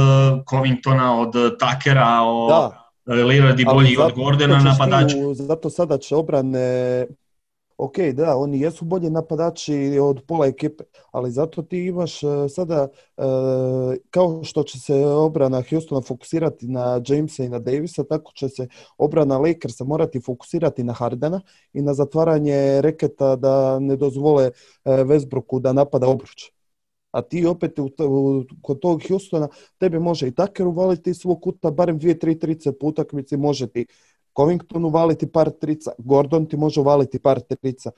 Covingtona, od Takera, od... Da, Lillard i bolji od Gordona napadača. Zato sada će obrane ok, da, oni jesu bolji napadači od pola ekipe, ali zato ti imaš e, sada, e, kao što će se obrana Houstona fokusirati na Jamesa i na Davisa, tako će se obrana Lakersa morati fokusirati na Hardena i na zatvaranje reketa da ne dozvole e, Westbrooku da napada obruč. A ti opet u, kod tog Houstona tebi može i Taker uvaliti svog kuta, barem dvije, tri trice po utakmici može ti Covington uvaliti par trica, Gordon ti može uvaliti par trica.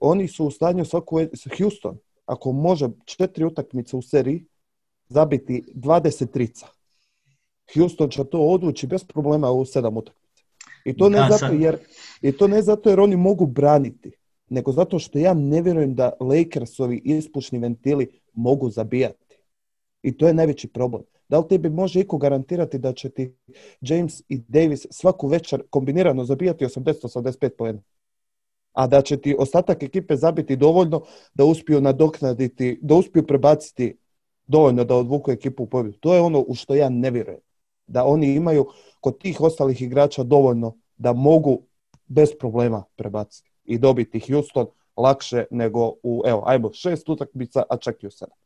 Oni su u stanju svaku, Houston, ako može četiri utakmice u seriji, zabiti 20 trica. Houston će to odvući bez problema u sedam utakmica. I to, ne zato jer, I to ne zato jer oni mogu braniti, nego zato što ja ne vjerujem da Lakersovi ispušni ventili mogu zabijati. I to je najveći problem. Da li tebi može iko garantirati da će ti James i Davis svaku večer kombinirano zabijati 80-85 poena? A da će ti ostatak ekipe zabiti dovoljno da uspiju nadoknaditi, da uspiju prebaciti dovoljno da odvuku ekipu u pobjedu. To je ono u što ja ne vjerujem. Da oni imaju kod tih ostalih igrača dovoljno da mogu bez problema prebaciti i dobiti Houston lakše nego u, evo, ajmo, šest utakmica, a čak i u sedam.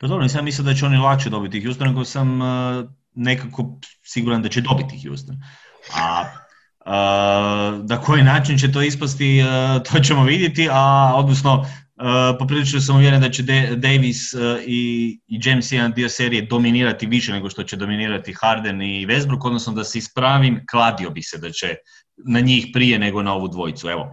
Pa dobro, nisam mislio da će oni lakše dobiti Houston, nego sam uh, nekako siguran da će dobiti Houston. A uh, da koji način će to ispasti, uh, to ćemo vidjeti, a odnosno poprilično sam uvjeren da će Davis i, i James jedan dio serije dominirati više nego što će dominirati Harden i Westbrook, odnosno da se ispravim, kladio bi se da će na njih prije nego na ovu dvojicu. Evo,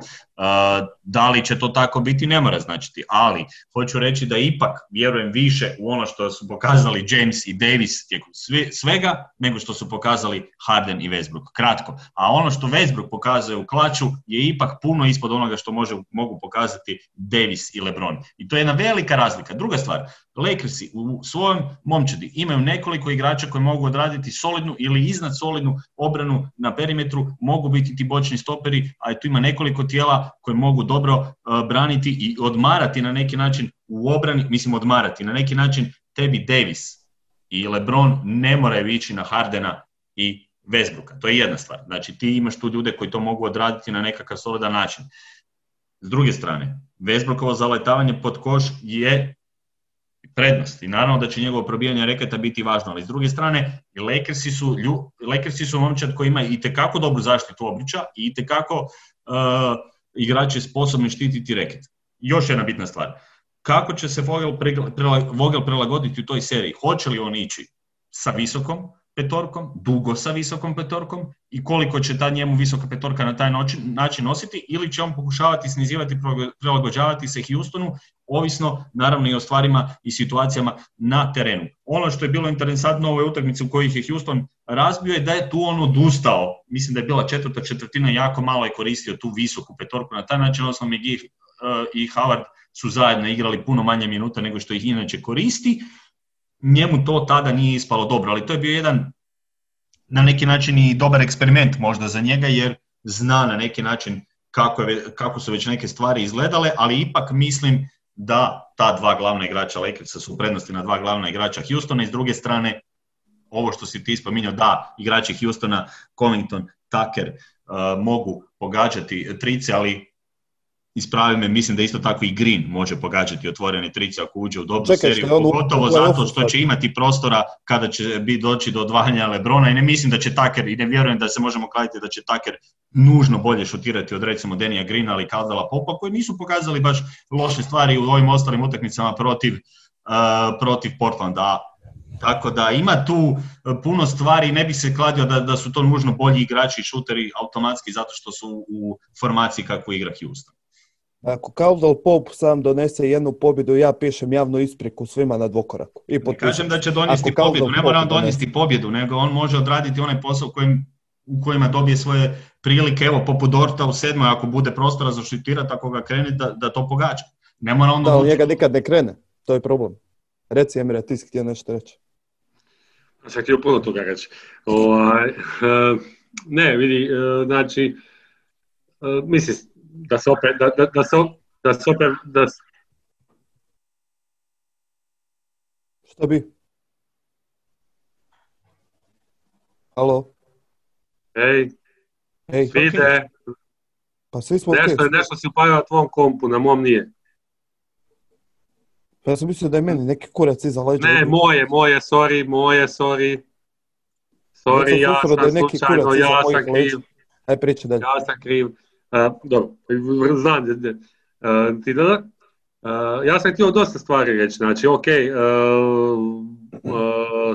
da li će to tako biti, ne mora značiti, ali hoću reći da ipak vjerujem više u ono što su pokazali James i Davis tijekom svega, nego što su pokazali Harden i Westbrook. Kratko. A ono što Westbrook pokazuje u klaču je ipak puno ispod onoga što mogu pokazati Davis i LeBron. I to je jedna velika razlika. Druga stvar, Lakersi u svojom momčadi imaju nekoliko igrača koji mogu odraditi solidnu ili iznad solidnu obranu na perimetru, mogu biti ti bočni stoperi, a tu ima nekoliko tijela koje mogu dobro uh, braniti i odmarati na neki način u obrani, mislim odmarati, na neki način tebi Davis i LeBron ne moraju ići na Hardena i Westbrooka. To je jedna stvar. Znači ti imaš tu ljude koji to mogu odraditi na nekakav solidan način. S druge strane, Westbrookovo zaletavanje pod koš je prednost i naravno da će njegovo probijanje reketa biti važno, ali s druge strane Lakersi su, Lakersi su momčad koji ima i tekako dobru zaštitu obliča i itekako uh, igrači sposobni štititi reket. Još jedna bitna stvar. Kako će se Vogel, Vogel prilagoditi u toj seriji? Hoće li on ići sa visokom petorkom, dugo sa visokom petorkom i koliko će ta njemu visoka petorka na taj način nositi ili će on pokušavati snizivati, prilagođavati se Houstonu, ovisno naravno i o stvarima i situacijama na terenu. Ono što je bilo interesantno u ovoj utakmici u kojih je Houston razbio je da je tu on odustao. Mislim da je bila četvrta četvrtina jako malo je koristio tu visoku petorku. Na taj način odnosno McGee i Howard su zajedno igrali puno manje minuta nego što ih inače koristi njemu to tada nije ispalo dobro, ali to je bio jedan na neki način i dobar eksperiment možda za njega, jer zna na neki način kako, je, kako su već neke stvari izgledale, ali ipak mislim da ta dva glavna igrača Lakersa su prednosti na dva glavna igrača Houstona i s druge strane ovo što si ti spominjao, da, igrači Houstona, Covington, Tucker uh, mogu pogađati trice, ali ispravi me, mislim da isto tako i Green može pogađati otvoreni trice ako uđe u dobru seriju, pogotovo zato što će imati prostora kada će biti doći do odvajanja Lebrona i ne mislim da će Taker, i ne vjerujem da se možemo kladiti da će Taker nužno bolje šutirati od recimo Denija Greena ali Caldala Popa koji nisu pokazali baš loše stvari u ovim ostalim utakmicama protiv, uh, protiv Portlanda. Tako da ima tu puno stvari, ne bi se kladio da, da su to nužno bolji igrači i šuteri automatski zato što su u formaciji kakvu igra Houston. Ako Caldwell Pope sam donese jednu pobjedu, ja pišem javnu ispriku svima na dvokoraku. I ne kažem da će donesti pobjedu, ne mora on donesti pobjedu, nego on može odraditi onaj posao kojim, u kojima dobije svoje prilike, evo poput Dorta u sedmoj, ako bude prostora za šutirati, ako ga krene, da, da to pogađa. Ne mora on da, ali njega nikad ne krene, to je problem. Reci Emre, ti si htio nešto reći. Sam htio puno toga reći. Ovaj, uh, ne, vidi, uh, znači, uh, mislim, da se opet, da, da, da se, da se opet, da Što bi? Halo? Ej, Ej, vide, pa svi smo nešto, je- nešto si upalio na tvom kompu, na mom nije. Pa ja sam mislio da je meni neki kurac iza leđa. Ne, moje, moje, sorry, moje, sorry. Sorry, sam ja da je sam slučajno, ja sam kriv, Aj pričaj dalje. ja sam kriv. A, dobro, znam, da- da- a, ti da, a, ja sam htio dosta stvari reći, znači, ok,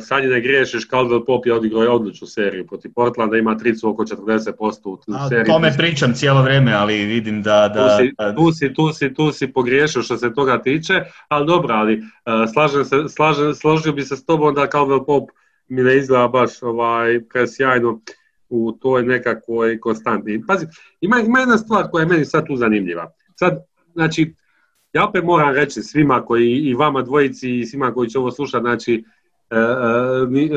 sad je ne griješiš, Caldwell Pop je odigrao odličnu seriju protiv Portlanda, ima tricu oko 40% u A, seriji. O tome pričam cijelo vrijeme, ali vidim da... tu, da, si, tu, si, tu, si, tu si pogriješio što se toga tiče, ali dobro, ali uh, slažem se, slažem, složio bi se s tobom da Caldwell Pop mi ne izgleda baš ovaj, presjajno u toj nekakvoj konstanti. Pazi, ima, ima jedna stvar koja je meni sad tu zanimljiva. Sad, znači, ja opet moram reći svima koji, i vama dvojici i svima koji će ovo slušati, znači, e, e, e, e,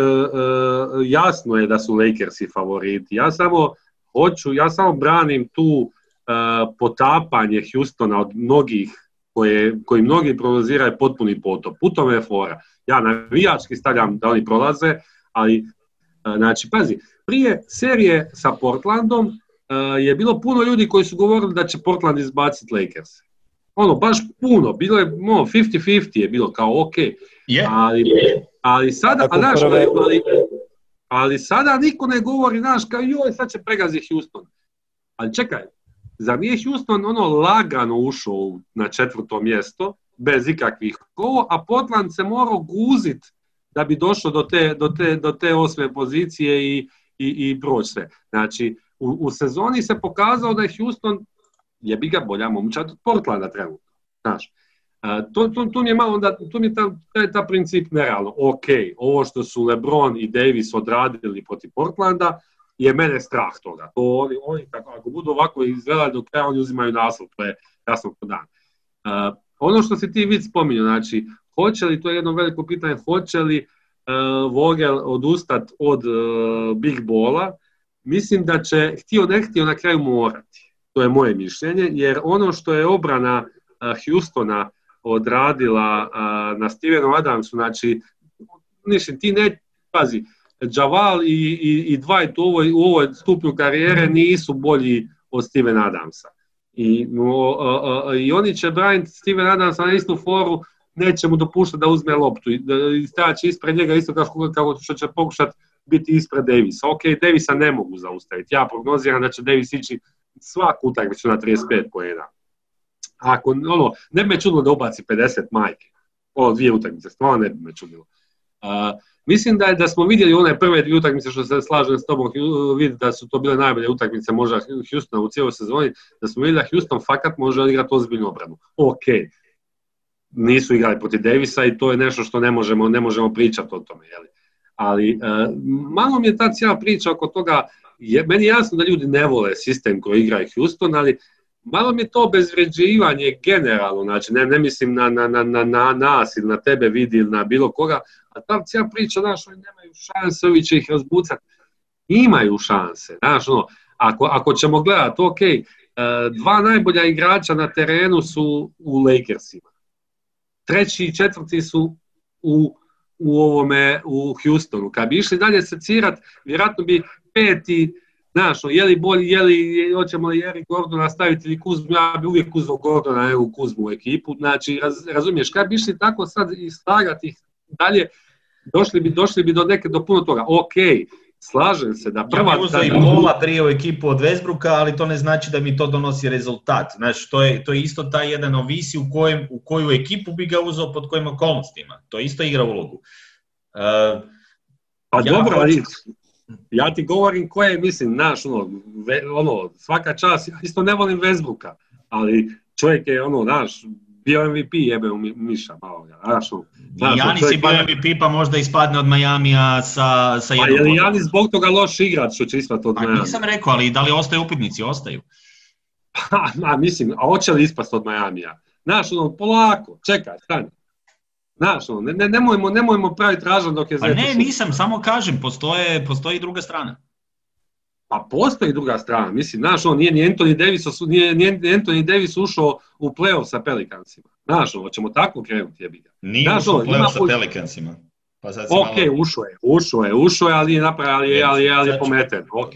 jasno je da su Lakersi favoriti. Ja samo hoću, ja samo branim tu e, potapanje Houstona od mnogih koje, koji mnogi prognožiraju potpuni potop. U tome je fora. Ja navijački stavljam da oni prolaze, ali znači, pazi, prije serije sa Portlandom e, je bilo puno ljudi koji su govorili da će Portland izbaciti Lakers. Ono, baš puno, bilo je, no, 50-50 je bilo kao ok, Je, ali, ali sada, a prve- ali, ali sada niko ne govori, znaš, kao joj, sad će pregazi Houston. Ali čekaj, zar nije Houston ono lagano ušao na četvrto mjesto, bez ikakvih ovo, a Portland se morao guzit da bi došao do te, do te, do te osme pozicije i, i, i proći sve. Znači, u, u sezoni se pokazao da je Houston je bi ga bolja momčad od Portlanda trenutno. Znaš, a, to, to, mi je malo onda, tu mi je ta, taj, ta princip nerealno. Ok, ovo što su LeBron i Davis odradili protiv Portlanda je mene strah toga. To oni, oni kako, ako budu ovako izgledali do kraja, oni uzimaju naslov, to je jasno ko dan. A, ono što si ti vid spominjao, znači, hoće li, to je jedno veliko pitanje, hoće li uh, Vogel odustat od uh, Big Bola, mislim da će, htio ne htio, na kraju morati. To je moje mišljenje, jer ono što je obrana uh, Houstona odradila na Stevenu Adamsu, znači, mislim, ti ne, pazi, Javal i, i, i Dwight u ovoj, u ovoj stupnju karijere nisu bolji od Stevena Adamsa. I, o, o, o, I oni će braniti Steven Adamsa na istu foru, neće mu dopuštati da uzme loptu i, da- i stajat će ispred njega isto kako, kako što će pokušati biti ispred Davisa. Ok, Davisa ne mogu zaustaviti. Ja prognoziram da će Davis ići svaku utakmicu na 35 poena. Ako, ono, ne bi me čudilo da ubaci 50 majke. Ovo dvije utakmice, stvarno ne bi me čudilo. A, mislim da je da smo vidjeli one prve dvije utakmice što se slažem s tobom, vidi da su to bile najbolje utakmice možda Houstona u cijeloj sezoni, da smo vidjeli da Houston fakat može odigrati ozbiljnu obranu. Ok, nisu igrali protiv Davisa i to je nešto što ne možemo, ne možemo pričati o tome. Jeli? Ali e, malo mi je ta cijela priča oko toga, je, meni je jasno da ljudi ne vole sistem koji igra Houston, ali malo mi je to obezvređivanje generalno, znači ne, ne mislim na, na, na, na, na nas ili na tebe vidi ili na bilo koga, a ta cijela priča, znaš, oni nemaju šanse, ovi će ih razbucati. Imaju šanse, znaš, ono, ako, ako ćemo gledati, ok, e, dva najbolja igrača na terenu su u Lakersima. Treći i četvrti su u, u ovome, u Houstonu. Kad bi išli dalje secirat, vjerojatno bi peti, znaš, ono, je li bolji, je li, hoćemo li Eric Gordona staviti ili Kuzmu, ja bi uvijek uzeo Gordona nego Kuzmu u ekipu, znači, raz, razumiješ, kad bi išli tako sad i slagati ih dalje, došli bi, došli bi do neke, do puno toga. Ok, slažem se da Ja prva... bi uzeo i pola prije u ekipu od Westbrooka, ali to ne znači da mi to donosi rezultat. Znači, to je, to je isto taj jedan ovisi u, kojem, u koju ekipu bi ga uzeo pod kojim okolnostima. To isto igra ulogu. Uh, Pa Ja dobro, ali ja ti govorim koje mislim, znaš, ono, ve, ono, svaka čast, ja isto ne volim Westbrooka, ali čovjek je, ono, znaš, bio MVP jebe u mi- miša malo znaš, ono, znaš, ono, Janis je bio MVP, pa možda ispadne od Majamija sa, sa Pa jednom je li. Janis zbog toga loš igrač što će ispati od Pa Miami? nisam rekao, ali da li ostaju upitnici? Ostaju. Pa, a, mislim, a hoće li ispast od Majamija? Znaš, ono, polako, čekaj, stani. Znaš, ono, ne, ne, nemojmo, nemojmo praviti ražan dok je Pa ne, nisam, samo kažem, postoje, postoji i druga strana. Pa postoji druga strana, mislim, znaš, on nije ni Anthony Davis, nije, nije Anthony Davis ušao u playoff sa Pelikansima. Znaš, ono, ćemo tako krenuti, jebi ga. Nije Znaš, ušao u ono, playoff sa Pelicansima. Pa sad Ok, malo- ušao je, ušao je, ušao je, ali je napravio, ali je, ali je, ali je pometen. Ok.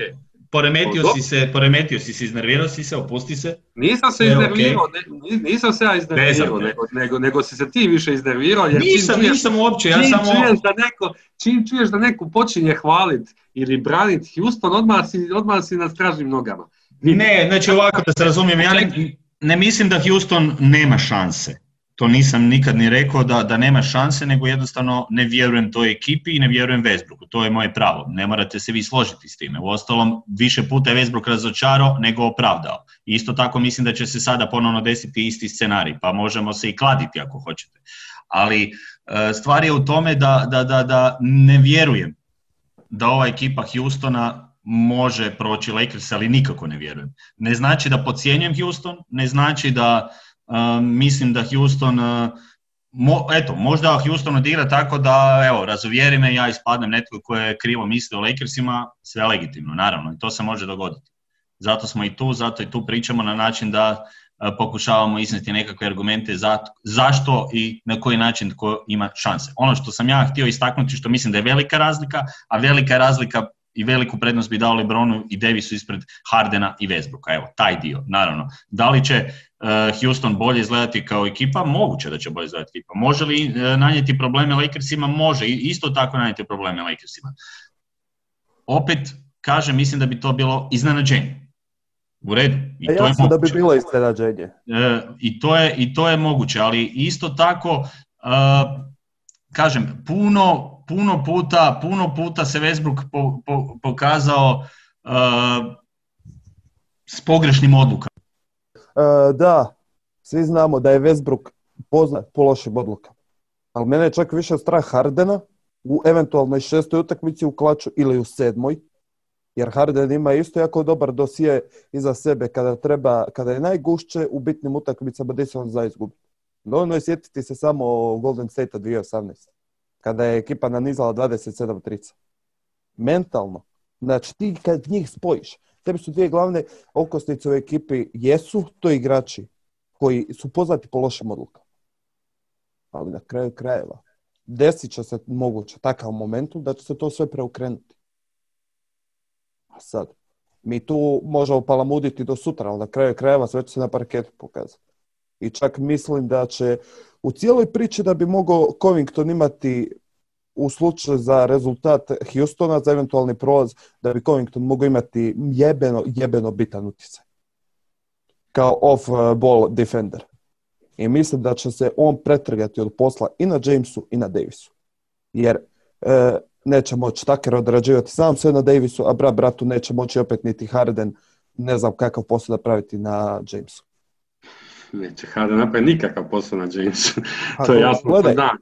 Poremetio si se, poremetio si se, iznervirao si se, opusti se. Nisam se iznervirao, ne- nisam se ja iznervirao, nego, nego, nego si se ti više iznervirao. Jer čim Nisam, čuješ- nisam uopće, ja čim samo... čuješ da neko, čim čuješ da neko počinje hvalit ili branit Houston, odmah si, odmah si na stražnim nogama. Ne, znači ovako da se razumijem, ja ne, ne mislim da Houston nema šanse. To nisam nikad ni rekao da, da nema šanse, nego jednostavno ne vjerujem toj ekipi i ne vjerujem Westbrooku. To je moje pravo. Ne morate se vi složiti s time. Uostalom, više puta je Westbrook razočarao nego opravdao. Isto tako mislim da će se sada ponovno desiti isti scenarij, pa možemo se i kladiti ako hoćete. Ali e, stvar je u tome da, da, da, da ne vjerujem da ova ekipa Houstona može proći Lakers, ali nikako ne vjerujem. Ne znači da podcjenjujem Houston, ne znači da mislim da Houston, mo, eto, možda Houston odigra tako da, evo, razuvjeri me, ja ispadnem netko ko je krivo mislio o Lakersima, sve legitimno, naravno, i to se može dogoditi. Zato smo i tu, zato i tu pričamo na način da pokušavamo izneti nekakve argumente za, zašto i na koji način tko ima šanse. Ono što sam ja htio istaknuti, što mislim da je velika razlika, a velika razlika i veliku prednost bi dao Lebronu i Davisu ispred Hardena i Westbrooka. Evo, taj dio, naravno. Da li će Houston bolje izgledati kao ekipa? Moguće da će bolje izgledati ekipa. Može li uh, nanijeti probleme Lakersima? Može. Isto tako nanijeti probleme Lakersima. Opet, kažem, mislim da bi to bilo iznenađenje. U redu. I A to je jasno da bi bilo iznenađenje. E, i, to je, I to je moguće, ali isto tako, kažem, puno, puno puta, puno puta se Westbrook po, po, pokazao s pogrešnim odlukama. E, da, svi znamo da je Westbrook poznat po lošim odlukama. Ali mene je čak više strah Hardena u eventualnoj šestoj utakmici u klaču ili u sedmoj. Jer Harden ima isto jako dobar dosije iza sebe kada treba, kada je najgušće u bitnim utakmicama gdje se on za izgubiti. Dovoljno je sjetiti se samo Golden State 2018. Kada je ekipa nanizala 27 trica. Mentalno. Znači ti kad njih spojiš, tebi su dvije glavne okosnice u ekipi jesu to igrači koji su poznati po lošim odlukama. Ali na kraju krajeva desit će se moguće takav momentu da će se to sve preokrenuti. A sad, mi tu možemo palamuditi do sutra, ali na kraju krajeva sve će se na parketu pokazati. I čak mislim da će u cijeloj priči da bi mogao Covington imati u slučaju za rezultat Houstona, za eventualni prolaz, da bi Covington mogao imati jebeno, jebeno bitan utjecaj. Kao off-ball defender. I mislim da će se on pretrgati od posla i na Jamesu i na Davisu. Jer e, neće moći Tucker odrađivati sam sve na Davisu, a brat bratu neće moći opet niti Harden ne znam kakav posao napraviti na Jamesu. Neće Harden napraviti nikakav posao na Jamesu. To je dobro, jasno. gledaj. Da.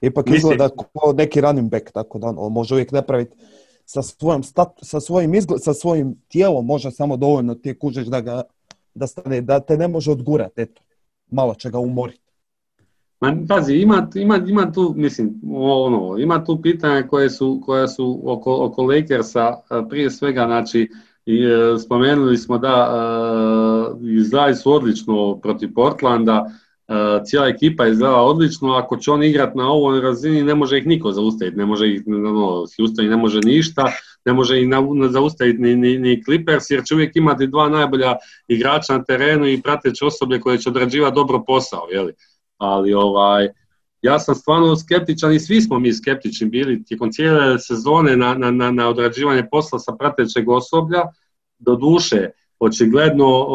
Ipak Mislim- izgleda kao neki running back, tako da on može uvijek napraviti sa svojim, stat, sa svojim, izgled, sa svojim tijelom može samo dovoljno ti kužiš da ga da stane, da te ne može odgurati, eto. Malo će ga umoriti. Ma, pazi, ima, ima, ima tu, mislim, ono, ima tu pitanja koje su, koja su oko, oko Lakersa, prije svega, znači, i, e, spomenuli smo da e, su odlično protiv Portlanda, cijela ekipa je izgledala odlično, ako će on igrati na ovoj razini, ne može ih niko zaustaviti, ne može ih, ono, Houston ne može ništa, ne može ih zaustaviti ni, ni, ni Clippers, jer će uvijek imati dva najbolja igrača na terenu i prateće osoblje koje će odrađivati dobro posao, jeli? ali ovaj, ja sam stvarno skeptičan i svi smo mi skeptični bili tijekom cijele sezone na, na, na, na odrađivanje posla sa pratećeg osoblja. Do duše, očigledno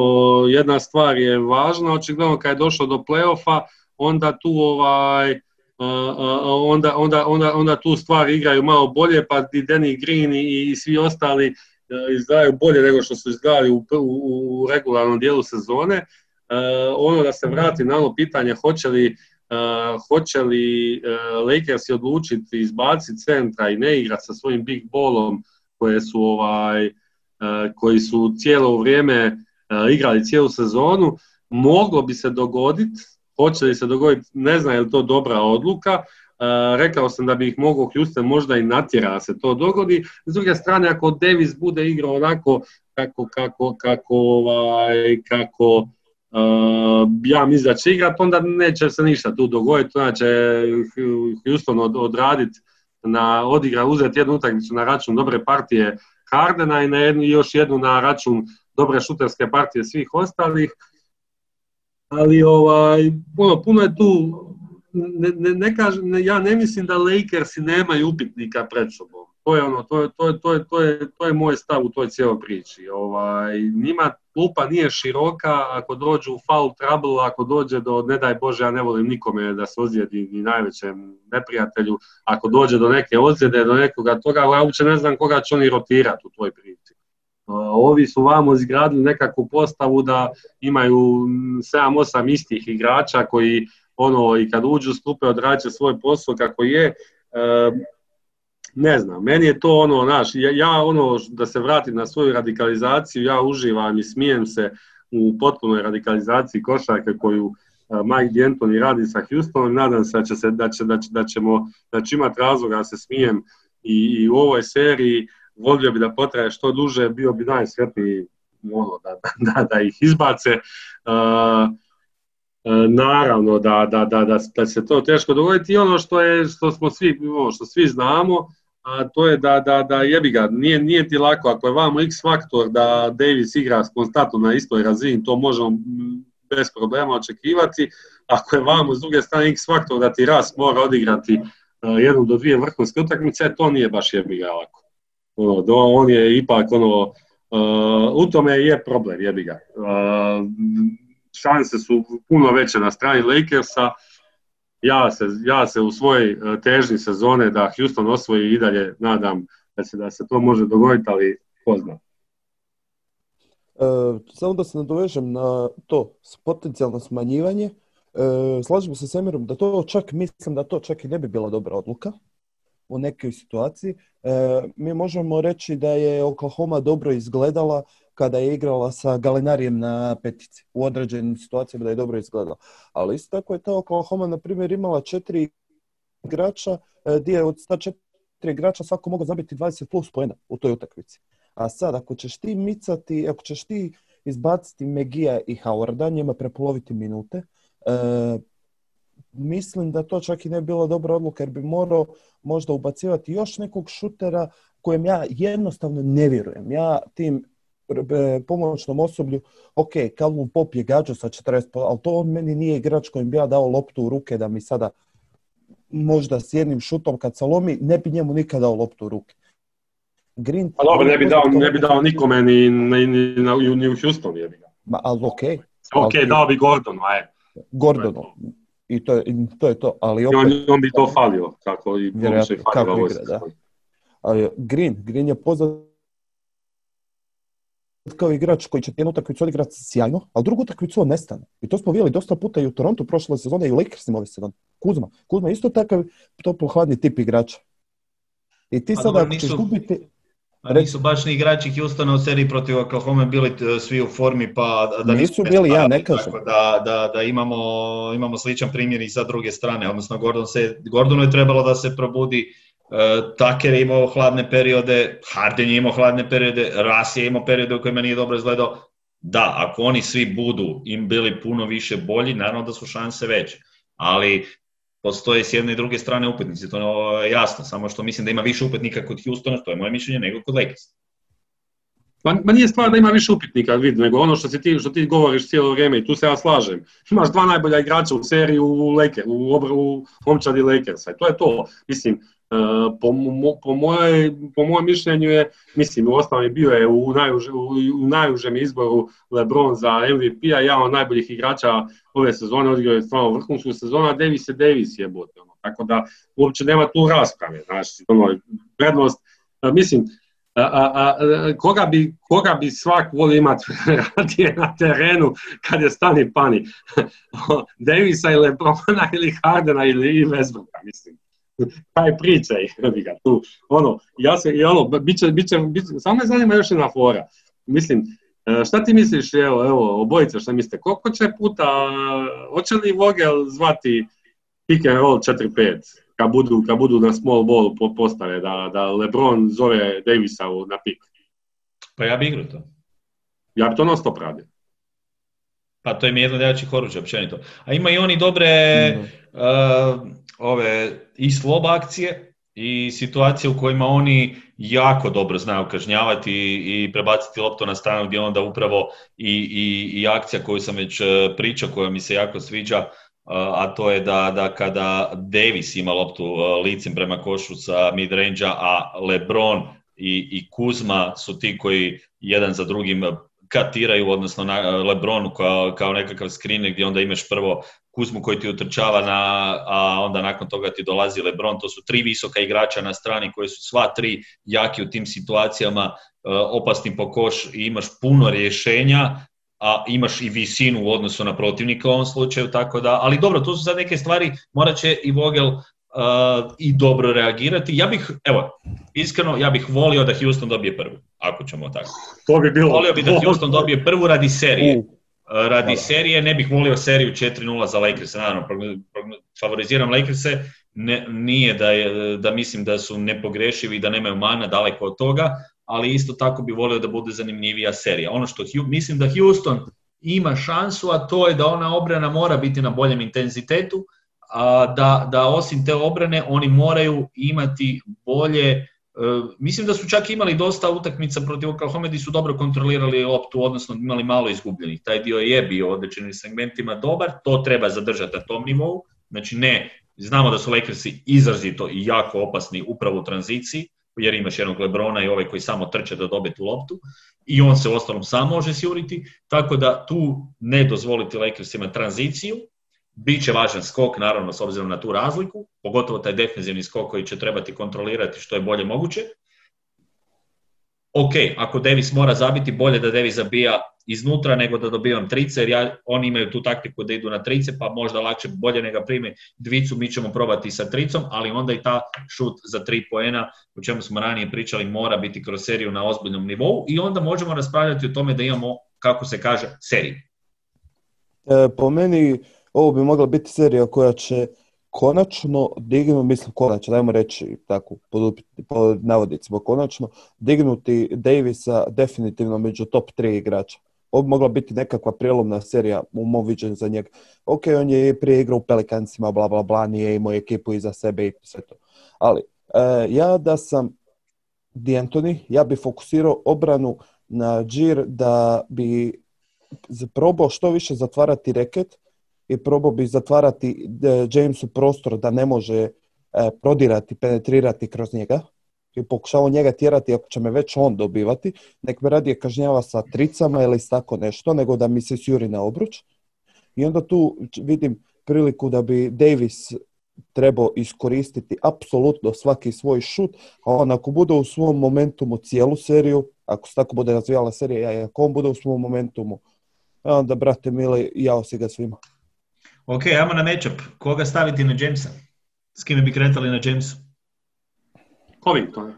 jedna stvar je važna, očigledno kad je došlo do playoffa, onda tu ovaj, a, a, onda, onda, onda, onda tu stvari igraju malo bolje, pa i Danny Green i, i svi ostali e, izgledaju bolje nego što su izgledali u, u, u regularnom dijelu sezone. E, ono da se vrati na ono pitanje hoće li, hoće li Lakersi odlučiti izbaciti centra i ne igrati sa svojim big ballom koje su ovaj, koji su cijelo vrijeme uh, igrali cijelu sezonu, moglo bi se dogoditi, hoće li se dogoditi, ne znam je li to dobra odluka, Uh, rekao sam da bi ih mogao Houston možda i natjera se to dogodi. S druge strane, ako Davis bude igrao onako kako, kako, kako, ovaj, kako ja mislim da će igrat, onda neće se ništa tu dogoditi, onda će Houston odraditi na odigra, uzeti jednu utakmicu na račun dobre partije Hardena i na jednu, još jednu na račun dobre šuterske partije svih ostalih. Ali ovaj, puno, puno je tu, ne, ne, ne kažem, ja ne mislim da Lakersi nemaju upitnika pred sobom. To je ono, to je, to je, to je, to je, to je moj stav u toj cijeloj priči. Ovaj, njima klupa nije široka, ako dođu u foul trouble, ako dođe do, ne daj Bože, ja ne volim nikome da se ozlijedi ni najvećem neprijatelju, ako dođe do neke ozljede, do nekoga toga, ja uopće ne znam koga će oni rotirati u toj priči. Ovi su vamo izgradili nekakvu postavu da imaju 7-8 istih igrača koji ono i kad uđu stupe odrađe svoj posao kako je ne znam, meni je to ono, naš, ja, ja ono, da se vratim na svoju radikalizaciju, ja uživam i smijem se u potpunoj radikalizaciji košarke koju Mike D'Antoni radi sa Houstonom, nadam se da, će se, da, će, da, će, da ćemo da će imati razloga da se smijem i, i u ovoj seriji, volio bi da potraje što duže, bio bi najsretniji ono, da, da, da ih izbace. Uh, naravno da, da, da, da, da se to teško dogoditi i ono što je što smo svi ono što svi znamo a to je da, da, da jebi ga, nije, nije ti lako, ako je vamo x faktor da Davis igra konstantno na istoj razini, to možemo bez problema očekivati, ako je vamo s druge strane x faktor da ti ras mora odigrati uh, jednu do dvije vrhunske utakmice, to nije baš jebi ga lako. Ono, do, on je ipak ono, uh, u tome je problem jebi ga. Uh, šanse su puno veće na strani Lakersa, ja se, ja se u svojoj e, težnji sezone da Houston osvoji i dalje nadam da se, da se to može dogoditi, ali ko zna. E, samo da se nadovežem na to potencijalno smanjivanje. E, slažemo se s Emirom da to čak, mislim da to čak i ne bi bila dobra odluka u nekoj situaciji. E, mi možemo reći da je Oklahoma dobro izgledala kada je igrala sa Galinarijem na petici. U određenim situacijama da je dobro izgledala. Ali isto tako je ta Oklahoma, na primjer, imala četiri igrača, gdje je od ta četiri igrača svako mogao zabiti 20 plus poena u toj utakmici. A sad, ako ćeš ti micati, ako ćeš ti izbaciti Megija i Howarda, njima prepoloviti minute, e, mislim da to čak i ne bi bila dobra odluka jer bi morao možda ubacivati još nekog šutera kojem ja jednostavno ne vjerujem. Ja tim pomoćnom osoblju, ok, Calvin Pop je gađao sa 40, ali to on meni nije igrač kojim bi ja dao loptu u ruke da mi sada možda s jednim šutom kad se lomi, ne bi njemu nikada dao loptu u ruke. Green, pa dobro, ne bi dao, ne bi dao nikome ni, ni, ni, ni u Houston, je Ma, ali ok. Ok, dao bi Gordonu, aj. Gordonu, i to je to. Je to. Ali opet, I on, on bi to falio, kako i vjerojatno, kako igra, da. Ali Green, Green je poznat kao igrač koji će jednu utakmicu odigrati sjajno, ali drugu utakmicu on nestane. I to smo vidjeli dosta puta i u Torontu prošle sezone i u Lakersima ove sezone. Kuzma. Kuzma je isto takav toplo hladni tip igrača. I ti pa sada ako ćeš gubiti... A nisu baš ni igrači Houstona u seriji protiv Oklahoma bili svi u formi, pa da nisu bili, ja ne kažem. Da, da, da imamo, imamo sličan primjer i sa druge strane, odnosno Gordon se, Gordonu je trebalo da se probudi, Tucker je imao hladne periode, Harden je imao hladne periode, Ras je imao periode u kojima nije dobro izgledao. Da, ako oni svi budu im bili puno više bolji, naravno da su šanse veće. Ali postoje s jedne i druge strane upetnici, to je jasno, samo što mislim da ima više upetnika kod Houstona, to je moje mišljenje, nego kod Lakers. Ma, ma nije stvar da ima više upitnika, vidi, nego ono što, si ti, što ti govoriš cijelo vrijeme i tu se ja slažem. Imaš dva najbolja igrača u seriji u, Laker, u, Lakersa i to je to. Mislim, E, po, po, moje, po mojem mišljenju je, mislim, u osnovi bio je u, najuže, u, najužem izboru LeBron za MVP-a, jedan od najboljih igrača ove sezone, odigrao je stvarno vrhunsku sezonu, a Davis je Davis je bot, ono. Tako da uopće nema tu rasprave, znači, ono, prednost, mislim, a, a, a, koga, bi, koga bi svak volio imati radije na terenu kad je stani pani? Davisa ili Lebrona ili Hardena ili Westbrooka, mislim taj pričaj, ga tu, ono, ja se, i ono, bit će, bit će, bit će, samo me zanima još jedna fora, mislim, e, šta ti misliš, evo, evo, obojice šta mislite, koliko će puta, hoće li Vogel zvati pick and roll 4-5, kad budu, kad budu na small ball postave, da, da LeBron zove Davisa na pik? Pa ja bi igrao to. Ja bi to non stop radio. Pa to im je jedno od jačih oružja općenito. A ima i oni dobre uh, ove i slob akcije i situacije u kojima oni jako dobro znaju kažnjavati i, i prebaciti loptu na stranu gdje onda upravo i, i, i akcija koju sam već uh, pričao, koja mi se jako sviđa, uh, a to je da, da kada Davis ima loptu licem prema košu sa midrange a LeBron i, i Kuzma su ti koji jedan za drugim katiraju, odnosno na Lebronu kao, kao nekakav screener gdje onda imaš prvo Kuzmu koji ti utrčava, na, a onda nakon toga ti dolazi Lebron. To su tri visoka igrača na strani koji su sva tri jaki u tim situacijama, opasni po koš i imaš puno rješenja, a imaš i visinu u odnosu na protivnika u ovom slučaju, tako da, ali dobro, to su sad neke stvari, morat će i Vogel uh, i dobro reagirati. Ja bih, evo, iskreno, ja bih volio da Houston dobije prvu, ako ćemo tako. To bi bilo. Volio bih da Houston dobije prvu radi serije. Uh, radi Hvala. serije, ne bih volio seriju 4-0 za Lakers, naravno, favoriziram Lakers-e, ne, nije da, je, da mislim da su nepogrešivi i da nemaju mana daleko od toga, ali isto tako bi volio da bude zanimljivija serija. Ono što mislim da Houston ima šansu, a to je da ona obrana mora biti na boljem intenzitetu, da, da osim te obrane oni moraju imati bolje Uh, mislim da su čak imali dosta utakmica protiv Oklahoma gdje su dobro kontrolirali loptu, odnosno imali malo izgubljenih. Taj dio je bio određenim segmentima dobar, to treba zadržati na tom nivou. Znači ne, znamo da su Lakersi izrazito i jako opasni upravo u tranziciji, jer imaš jednog Lebrona i ovaj koji samo trče da dobe tu loptu i on se u ostalom sam može sjuriti, tako da tu ne dozvoliti Lakersima tranziciju, Biće važan skok, naravno, s obzirom na tu razliku, pogotovo taj defensivni skok koji će trebati kontrolirati što je bolje moguće. Ok, ako Davis mora zabiti, bolje da Davis zabija iznutra nego da dobivam trice, jer ja, oni imaju tu taktiku da idu na trice, pa možda lakše bolje nego prime dvicu, mi ćemo probati sa tricom, ali onda i ta šut za tri poena, o čemu smo ranije pričali, mora biti kroz seriju na ozbiljnom nivou i onda možemo raspravljati o tome da imamo, kako se kaže, seriju. E, po meni, ovo bi mogla biti serija koja će konačno dignu, mislim konačno, dajmo reći tako, pod, pod navodicima, konačno dignuti Davisa definitivno među top 3 igrača. Ovo bi mogla biti nekakva prijelomna serija u mom viđenju za njega. Ok, on je prije igrao u Pelikancima, bla, bla, bla, nije imao ekipu iza sebe i sve to. Ali, e, ja da sam D'Antoni, ja bi fokusirao obranu na džir da bi probao što više zatvarati reket, i probao bi zatvarati e, Jamesu prostor da ne može e, prodirati, penetrirati kroz njega i pokušavao njega tjerati ako će me već on dobivati, nek me radije kažnjava sa tricama ili s tako nešto, nego da mi se sjuri na obruč. I onda tu vidim priliku da bi Davis trebao iskoristiti apsolutno svaki svoj šut, a on ako bude u svom momentumu cijelu seriju, ako se tako bude razvijala serija, i ako on bude u svom momentumu, onda, brate mili, jao si ga svima. Ok, ajmo na matchup. Koga staviti na Jamesa? S kime bi kretali na Jamesu? Covington.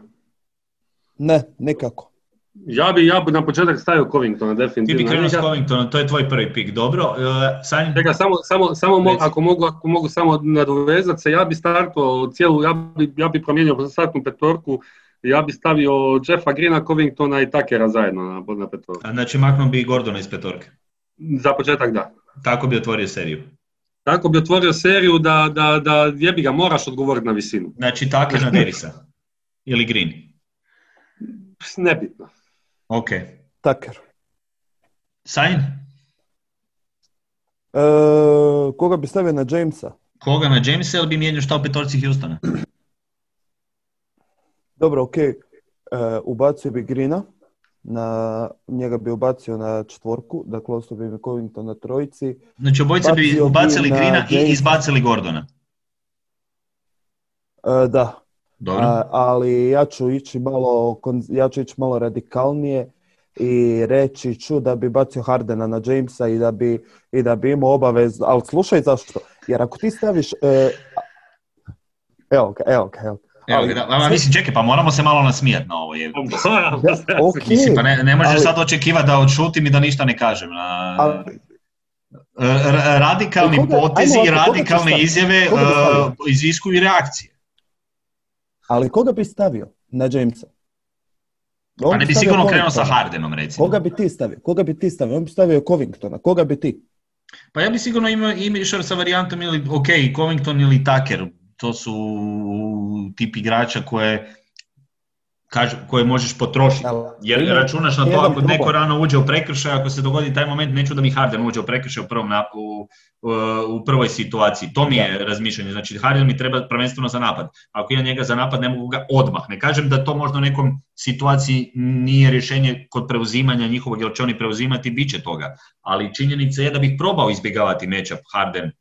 Ne, nekako. Ja bi, ja bi na početak stavio Covingtona, definitivno. Ti bi krenuo s Covingtonom, to je tvoj prvi pik, dobro. Uh, Sanj... Čekaj, samo, samo, samo mo, ako, mogu, ako mogu samo nadovezati se, ja bi startao cijelu, ja bi, ja bi promijenio startnu petorku, ja bi stavio Jeffa Greena, Covingtona i Takera zajedno na, na petorku. Znači maknuo bi Gordona iz petorke? Za početak da. Tako bi otvorio seriju? Tako bi otvorio seriju da, da, da jebi ga, moraš odgovoriti na visinu. Znači Tucker na Davisa ili Green? Nebitno. Ok. Tucker. Sajn? E, koga bi stavio na Jamesa? Koga na Jamesa ili bi mijenio šta u petorci Houstona? Dobro, ok. E, ubacio bi Grina na, njega bi ubacio na četvorku, dakle ostao bi Covington na trojici. Znači obojica bi ubacili Grina i izbacili Gordona. E, da. Dobro. A, ali ja ću ići malo, ja ću ići malo radikalnije i reći ću da bi bacio Hardena na Jamesa i da bi, i da bi imao obavez, ali slušaj zašto, jer ako ti staviš, e, evo ga, evo ga, evo Evo, ali, da, mislim, čekaj, pa moramo se malo nasmijati na ovo. Je. okay, mislim, pa ne, ne možeš ali, sad očekivati da odšutim i da ništa ne kažem. Na, ali, radikalni koga, potezi i radikalne izjave uh, iziskuju reakcije. Ali koga bi stavio na Jamesa? On pa ne bi sigurno krenuo sa Hardenom, recimo. Koga bi ti stavio? Koga bi ti stavio? On bi stavio Covingtona. Koga bi ti? Pa ja bi sigurno imao, imao išao sa varijantom ili, ok, Covington ili Tucker, to su tip igrača koje kažu, koje možeš potrošiti. Jer računaš na to ako neko rano uđe u prekršaj, ako se dogodi taj moment, neću da mi Harden uđe u prekršaj u, prvom u, u prvoj situaciji. To mi je razmišljanje. Znači Harden mi treba prvenstveno za napad. Ako idem njega za napad, ne mogu ga odmah. Ne kažem da to možda u nekom situaciji nije rješenje kod preuzimanja njihovog, jer će oni preuzimati, bit će toga. Ali činjenica je da bih probao izbjegavati matchup Harden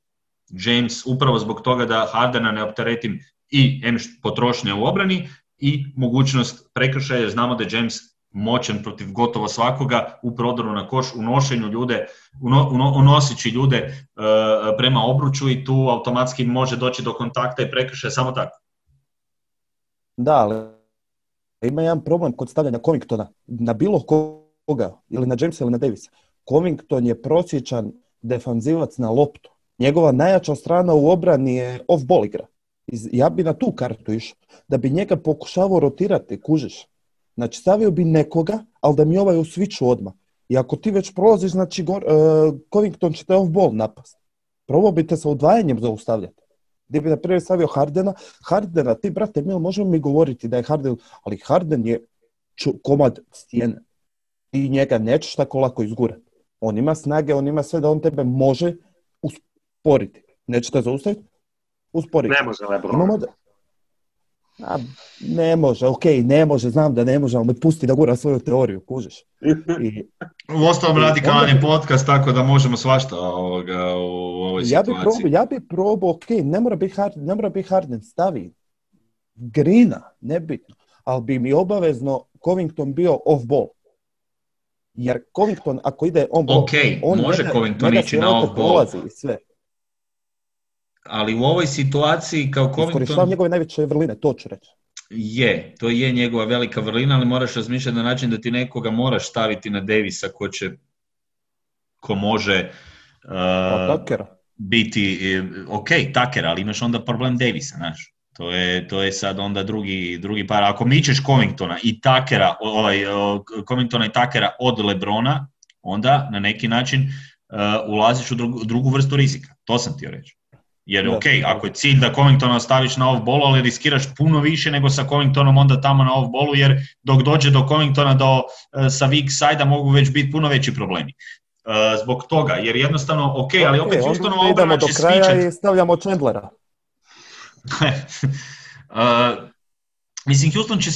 James upravo zbog toga da Hardena ne opteretim i š- potrošnje u obrani i mogućnost prekršaja, znamo da je James moćan protiv gotovo svakoga u prodoru na koš, u nošenju ljude, unoseći ljude e, prema obruču i tu automatski može doći do kontakta i prekršaja samo tako. Da, ali ima jedan problem kod stavljanja Covingtona na bilo koga, ili na Jamesa ili na Davisa. Covington je prosječan defanzivac na loptu. Njegova najjača strana u obrani je off-ball igra. Ja bi na tu kartu išao, da bi njega pokušavao rotirati, kužiš. Znači, stavio bi nekoga, ali da mi ovaj u switchu odmah. I ako ti već prolaziš, znači, gor, e, Covington će te off-ball napast. Probao bi te sa udvajanjem zaustavljati. Gdje bi na stavio Hardena, Hardena, ti brate mil, možemo mi govoriti da je Harden, ali Harden je komad stijene. Ti njega nećeš tako lako izgurati. On ima snage, on ima sve da on tebe može usporiti. Neće te zaustaviti? Usporiti. Ne može Lebron. Imamo da... A, ne može, okej, ne može, znam da ne može, ali me pusti da gura svoju teoriju, kužiš. I U ostalom radikalan onda- je podcast, tako da možemo svašta ovoga, u ovoj ja bi situaciji. probao, ja bi probao, ok, ne mora biti Harden, ne mora biti Harden, stavi Grina, nebitno, ali bi mi obavezno Covington bio off ball. Jer Covington ako ide on ball, Ok, on može njega- Covington njega ići na lopta off ball. prolazi i sve. Ali u ovoj situaciji kao Covington njegove najveće vrline, to ću reći. je, to je njegova velika vrlina, ali moraš razmišljati na način da ti nekoga moraš staviti na Davisa ko će ko može uh, biti, eh, ok, Tucker, ali imaš onda problem Davisa, znaš. To je, to je sad onda drugi, drugi par. Ako mičeš Covingtona i Tuckera, o- ovaj, o, Covingtona i Tuckera od Lebrona, onda na neki način uh, ulaziš u drugu, drugu vrstu rizika. To sam htio reći. Jer Da. ok, ako je cilj da Covingtona ostaviš na off-ballu, ali riskiraš puno više nego sa Covingtonom onda tamo na off-ballu, jer dok dođe do Covingtona do, eh, sa weak side može već biti puno veći problemi. Eh, zbog toga, jer jednostavno, ok, ali opet Houstonova idemo obrana do će kraja svičat. i stavljamo Chandlera. Uh, mislim, Houston će,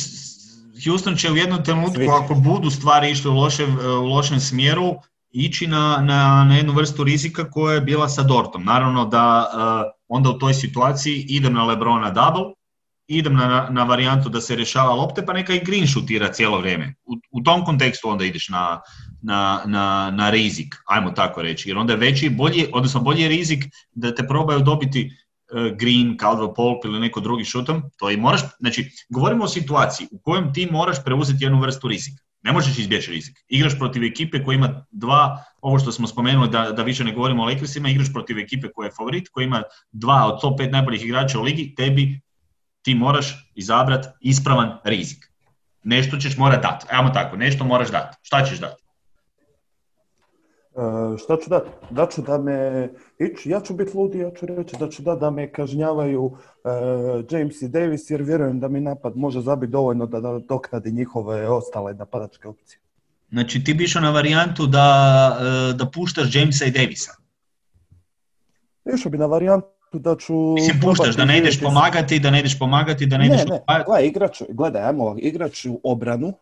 Houston će u jednom trenutku, ako budu stvari išle u lošem, u lošem smjeru, ići na, na, na jednu vrstu rizika koja je bila sa Dortom. Naravno da uh, onda u toj situaciji idem na Lebrona double, idem na, na varijantu da se rješava lopte, pa neka i Green šutira cijelo vrijeme. U, u tom kontekstu onda ideš na, na, na, na rizik, ajmo tako reći, jer onda je veći, bolji, odnosno bolji rizik da te probaju dobiti e, Green, Caldwell Pope ili neko drugi šutom, to i moraš, znači, govorimo o situaciji u kojem ti moraš preuzeti jednu vrstu rizika. Ne možeš izbjeći rizik. Igraš protiv ekipe koja ima dva, ovo što smo spomenuli da, da više ne govorimo o Lakersima, igraš protiv ekipe koja je favorit, koja ima dva od top 5 najboljih igrača u ligi, tebi ti moraš izabrati ispravan rizik. Nešto ćeš morat dati. Ajmo tako, nešto moraš dati. Šta ćeš dati? E, šta ću dati? Daću da me, iću, ja ću biti ludi, ja ću reći da ću dati da me kažnjavaju e, James i Davis jer vjerujem da mi napad može zabiti dovoljno da nadoknadi njihove ostale napadačke opcije. Znači ti bi išao na varijantu da, e, da puštaš Jamesa i Davisa. Išao bi na varijantu da ću... Mislim, puštaš, da ne ideš pomagati, da ne ideš pomagati, da ne, Ne, ideš ne, upajati. gledaj, igrat ću, gledaj, ajmo ovako, igrat ću obranu,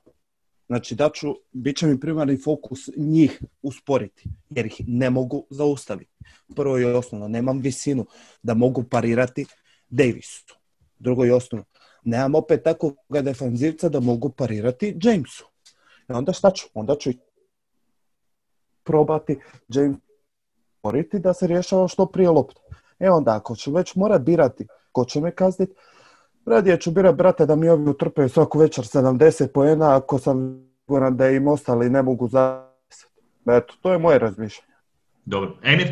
znači da ću, bit će mi primarni fokus njih usporiti, jer ih ne mogu zaustaviti. Prvo i osnovno, nemam visinu da mogu parirati Davisu. Drugo i osnovno, nemam opet takvog defanzivca da mogu parirati Jamesu. I onda šta ću? Onda ću probati James da se rješava što prije lopta. E onda, ako ću već morat birati ko će me kazniti, radije ću birat brate da mi ovi utrpaju svaku večer 70 poena ako sam siguran da im ostali ne mogu za Eto, to je moje razmišljanje. Dobro. Emir,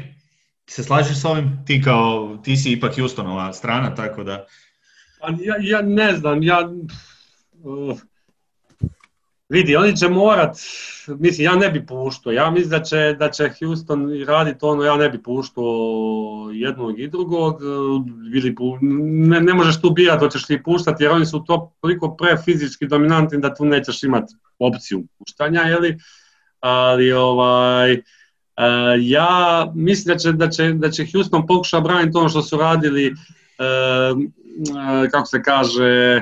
ti se slažeš s ovim? Ti kao, ti si ipak Houstonova strana, tako da... Pa ja, ja ne znam, ja... uh, Vidi, oni će morat, mislim, ja ne bi puštao, ja mislim da će, da će Houston raditi ono, ja ne bi puštao jednog i drugog, ili ne, ne možeš tu birati, hoćeš li puštati, jer oni su to toliko prefizički dominantni da tu nećeš imati opciju puštanja, jeli? ali ovaj, e, ja mislim da će, da će, da će Houston pokušati braniti ono što su radili, e, e, kako se kaže,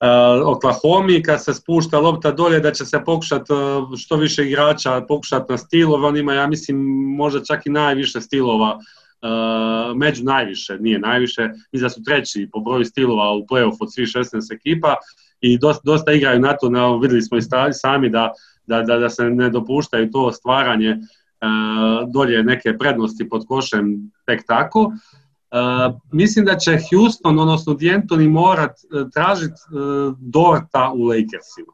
uh, Oklahoma kad se spušta lopta dolje da će se pokušati uh, što više igrača pokušati na stilove, on ima ja mislim možda čak i najviše stilova uh, među najviše, nije najviše, mislim da su treći po broju stilova u playoff od svih 16 ekipa i dosta, igraju na to, na, vidjeli smo i sami da, da, da, da se ne dopuštaju to stvaranje dolje neke prednosti pod košem tek tako. Uh, mislim da će Houston, odnosno D'Antoni morat uh, tražiti uh, Dorta u Lakersima.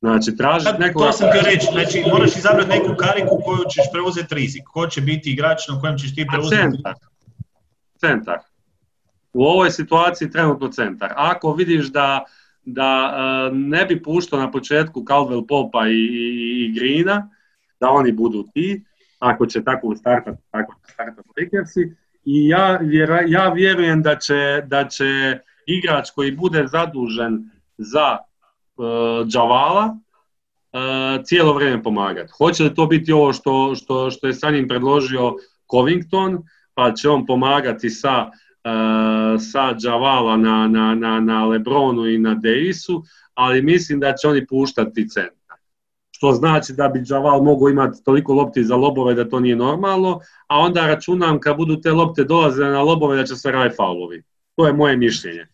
Znači, tražiti nekoga... To sam ti reći, znači moraš izabrati neku kariku koju ćeš preuzeti rizik. Ko će biti igrač na kojem ćeš ti preuzeti centar. centar. U ovoj situaciji trenutno centar. Ako vidiš da, da ne bi puštao na početku Caldwell Popa i, i, i Greena, da oni budu ti, ako će tako startati, tako startati Lakersi, i ja, ja vjerujem da će, da će igrač koji bude zadužen za uh, Džavala uh, cijelo vrijeme pomagati. Hoće li to biti ovo što, što, što je sa njim predložio Covington, pa će on pomagati sa, uh, sa Džavala na, na, na, na Lebronu i na Davisu, ali mislim da će oni puštati centar što znači da bi Džaval mogao imati toliko lopti za lobove da to nije normalno, a onda računam kad budu te lopte dolazile na lobove da će se raditi faulovi. To je moje mišljenje.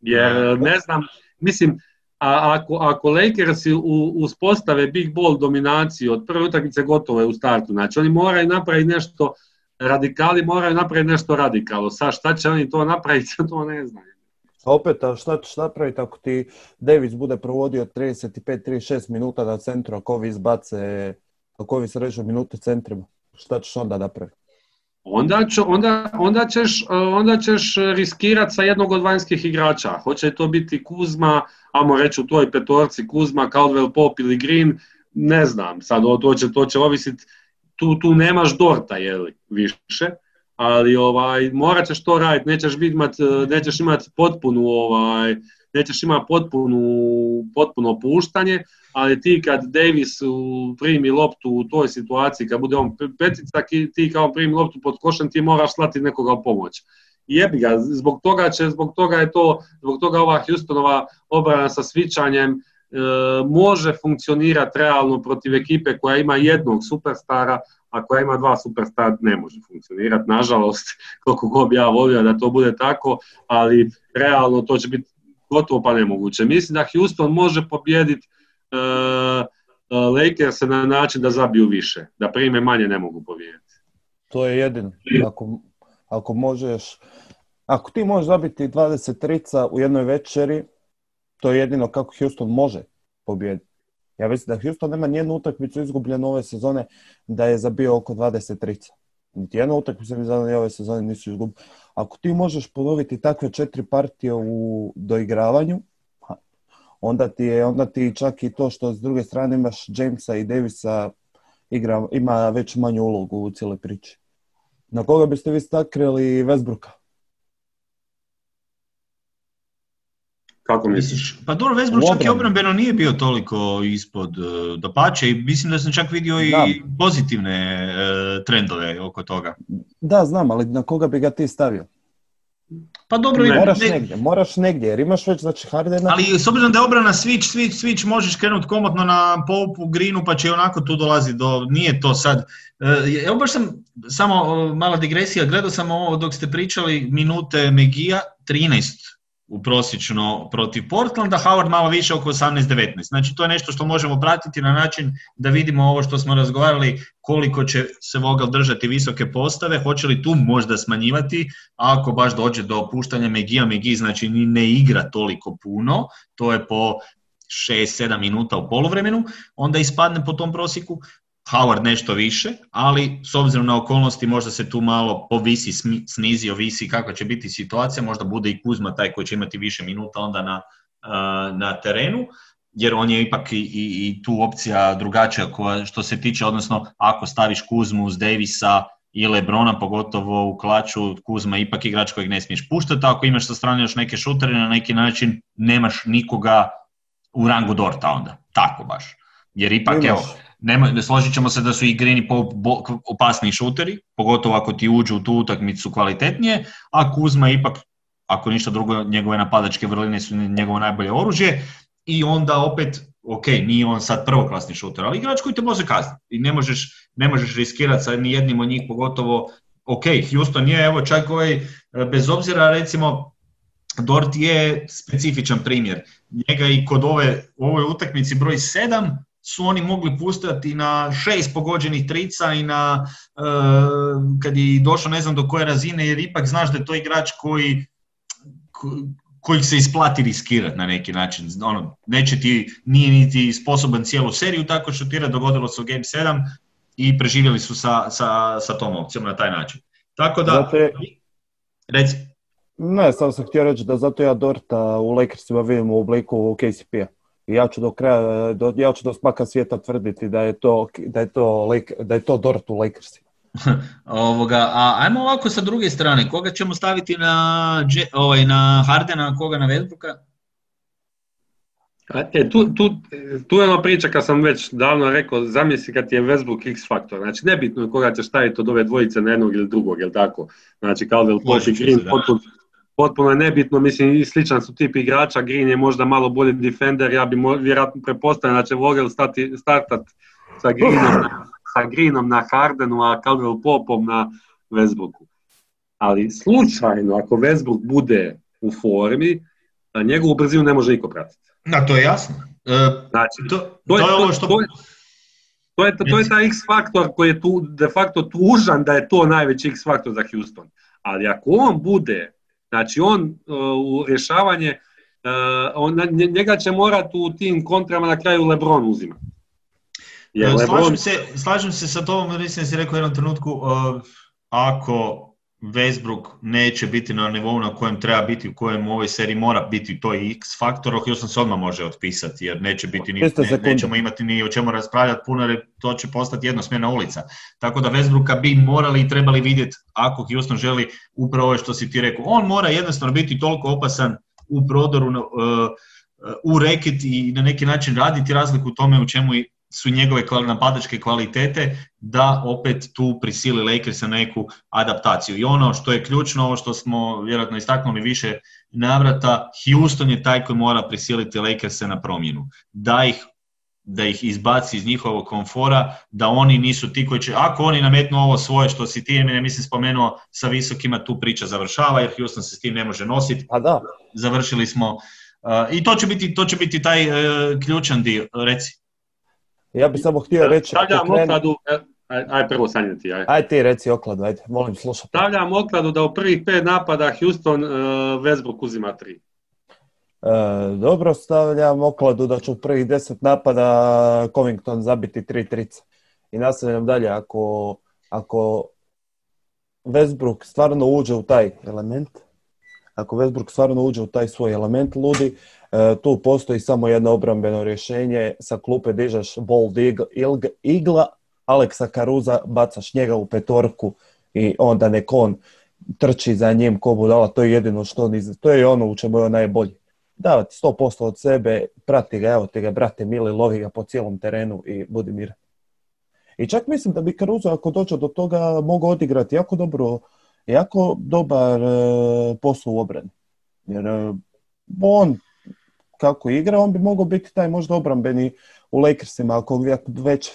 Jer ne znam, mislim, a ako, ako Lakersi uspostave big ball dominaciju od prve utakmice gotove u startu, znači oni moraju napraviti nešto radikali moraju napraviti nešto radikalno. Sa šta će oni to napraviti, to ne znam. A opet, a šta ćeš napraviti ako ti Davis bude provodio 35-36 minuta na centru, ako ovi izbace, ako ovi srežu minute centrima? Šta ćeš onda napraviti? Onda, ću, onda, onda, ćeš, onda ćeš riskirati sa jednog od vanjskih igrača. Hoće to biti Kuzma, amo reći u toj petorci Kuzma, Caldwell Pop ili Green, ne znam, sad to će, to će ovisiti, tu, tu nemaš Dorta, jeli, više, ali ovaj morat ćeš to raditi, nećeš imat, nećeš imati potpunu ovaj nećeš imati potpunu, potpuno puštanje, ali ti kad Davis primi loptu u toj situaciji, kad bude on petica, ti kao primi loptu pod košem, ti moraš slati nekoga u pomoć. Jebi ga, zbog toga, će, zbog toga je to, zbog toga ova Houstonova obrana sa svičanjem e, može funkcionirati realno protiv ekipe koja ima jednog superstara, a koja ima dva superstar ne može funkcionirati. Nažalost, koliko god bi ja volio da to bude tako, ali realno to će biti gotovo pa nemoguće. Mislim da Houston može pobijediti uh, Lakers na način da zabiju više, da prime manje ne mogu pobijediti. To je jedino. Ako, ako možeš, ako ti možeš zabiti 23 u jednoj večeri, to je jedino kako Houston može pobijediti. Ja mislim da Houston nema nijednu utakmicu izgubljenu ove sezone da je zabio oko 23. Niti jednu utakmicu ove sezone nisu izgubili. Ako ti možeš ponoviti takve četiri partije u doigravanju, onda ti je onda ti čak i to što s druge strane imaš Jamesa i Davisa igra, ima već manju ulogu u cijeloj priči. Na koga biste vi stakrili Westbrooka? Kako misliš? Pa dobro, Westbrook čak i obrambeno nije bio toliko ispod uh, dopače i mislim da sam čak vidio i pozitivne uh, trendove oko toga. Da, znam, ali na koga bi ga ti stavio? Pa dobro, moraš negdje, moraš negdje, jer imaš već znači Hardena. Ali s obzirom da je obrana switch, switch, switch, možeš krenuti komotno na Popu, Greenu, pa će onako tu dolazi do, nije to sad. Evo baš sam, samo mala digresija, gledao sam ovo dok ste pričali minute Megija, 13 u prosječno protiv Portlanda, Howard malo više oko 18-19. Znači to je nešto što možemo pratiti na način da vidimo ovo što smo razgovarali koliko će se Vogel držati visoke postave, hoće li tu možda smanjivati, a ako baš dođe do opuštanja Megija, Megi znači ne igra toliko puno, to je po 6-7 minuta u poluvremenu, onda ispadne po tom prosjeku, Howard nešto više, ali s obzirom na okolnosti možda se tu malo povisi, snizi, ovisi kako će biti situacija, možda bude i Kuzma taj koji će imati više minuta onda na, na terenu. jer on je ipak i, i, i tu opcija drugačija koja, što se tiče, odnosno ako staviš Kuzmu uz Davisa i Lebrona, pogotovo u klaču, Kuzma je ipak igrač kojeg ne smiješ puštati, ako imaš sa strane još neke šutere, na neki način nemaš nikoga u rangu Dorta onda, tako baš. Jer ipak, evo, nema, složit ćemo se da su i Grini po, bo, opasniji šuteri, pogotovo ako ti uđu u tu utakmicu kvalitetnije, a Kuzma ipak, ako ništa drugo, njegove napadačke vrline su njegovo najbolje oružje i onda opet, ok, nije on sad prvoklasni šuter, ali igrač koji te može kazniti i ne možeš, ne možeš riskirati sa ni jednim od njih, pogotovo, ok, Houston je, evo čak ovaj, bez obzira recimo, Dort je specifičan primjer. Njega i kod ove, ovoj utakmici broj 7 su oni mogli pustati na šest pogođenih trica i na e, kad je došao ne znam do koje razine jer ipak znaš da je to igrač koji kojih se isplati riskirati na neki način. Ono, neće ti, nije niti sposoban cijelu seriju tako šutirati, dogodilo se u Game 7 i preživjeli su sa, sa, sa tom opcijom na taj način. Tako da, Zato je, reci. ne, samo sam htio reći da zato ja Dorta u Lakersima vidim u obliku KCP-a. I ja ću do kraja, do, ja ću do smaka svijeta tvrditi da je to, da je to, da je to Dort u Lakersima. Ovoga, a ajmo ovako sa druge strane, koga ćemo staviti na, Dže- ovaj, na Hardena, koga na Westbrooka? E, tu, tu, tu je ona priča kad sam već davno rekao, zamisli kad ti je Westbrook X faktor, znači nebitno je koga ćeš staviti od ove dvojice na jednog ili drugog, jel tako? Znači Caldwell Pope i Green, potpuno, potpuno je nebitno, mislim i sličan su tip igrača, Green je možda malo bolji defender, ja bi mo- vjerojatno prepostavljam da će Vogel stati, startat sa Greenom, sa Greenom na Hardenu, a Caldwell Popom na Westbrooku. Ali slučajno, ako Westbrook bude u formi, njegovu brzinu ne može niko pratiti. Da, to je jasno. E, Znači, to, to to je, to, ovo što... to je, to je, to je taj X faktor koji je tu de facto tužan da je to najveći X faktor za Houston. Ali ako on bude, znači on uh, u rješavanje, uh, on, nje- njega će morati u tim kontrama na kraju LeBron uzimati. Jer E, LeBron, Slažem se, slažem se sa tobom, mislim da si rekao u jednom trenutku, uh, ako Westbrook neće biti na nivou na kojem treba biti, u kojem u ovoj seriji mora biti to je X faktor, Houston se odmah može otpisati, jer neće biti ni, 300 ne, nećemo imati ni o čemu raspravljati puno, jer to će postati jednosmjerna ulica. Tako da Westbrooka bi morali i trebali vidjeti ako Houston želi upravo ovo što si ti rekao. On mora jednostavno biti toliko opasan u prodoru, uh, u reket i na neki način raditi razliku u tome u čemu su njegove napadačke kvalitete da opet tu prisili Lakers na neku adaptaciju. I ono što je ključno, ovo što smo vjerojatno istaknuli više navrata, Houston je taj koji mora prisiliti Lakerse na promjenu. Da ih da ih izbaci iz njihovog komfora, da oni nisu ti koji će, ako oni nametnu ovo svoje što si ti, ne mislim spomenuo, sa visokima tu priča završava, jer Houston se s tim ne može nositi, A da, završili smo, uh, i to će biti, to će biti taj uh, ključan dio, reci. Ja bih samo htio reći... stavljam krenu- okladu, e, aj, aj prvo Sanja ti, aj. Aj ti reci okladu, ajde, molim slušaj. Stavljam okladu da u prvih pet napada Houston uh, Westbrook uzima tri. E, dobro, stavljam okladu da će u prvih deset napada Covington zabiti tri trice. I nastavljam dalje, ako, ako Westbrook stvarno uđe u taj element, ako Westbrook stvarno uđe u taj svoj element ludi, e, tu postoji samo jedno obrambeno rješenje, sa klupe dižeš bold igla, Aleksa Karuza, bacaš njega u petorku i onda nek on trči za njim ko budala, to je jedino što on iz... to je ono u čemu je on najbolji. Davati 100% od sebe, prati ga, evo ti ga, brate mili, lovi ga po cijelom terenu i budi miran. I čak mislim da bi Caruso ako dođe do toga mogao odigrati jako dobro, jako dobar e, posao u obrani. Jer e, on kako igra, on bi mogao biti taj možda obrambeni u Lakersima ako već e,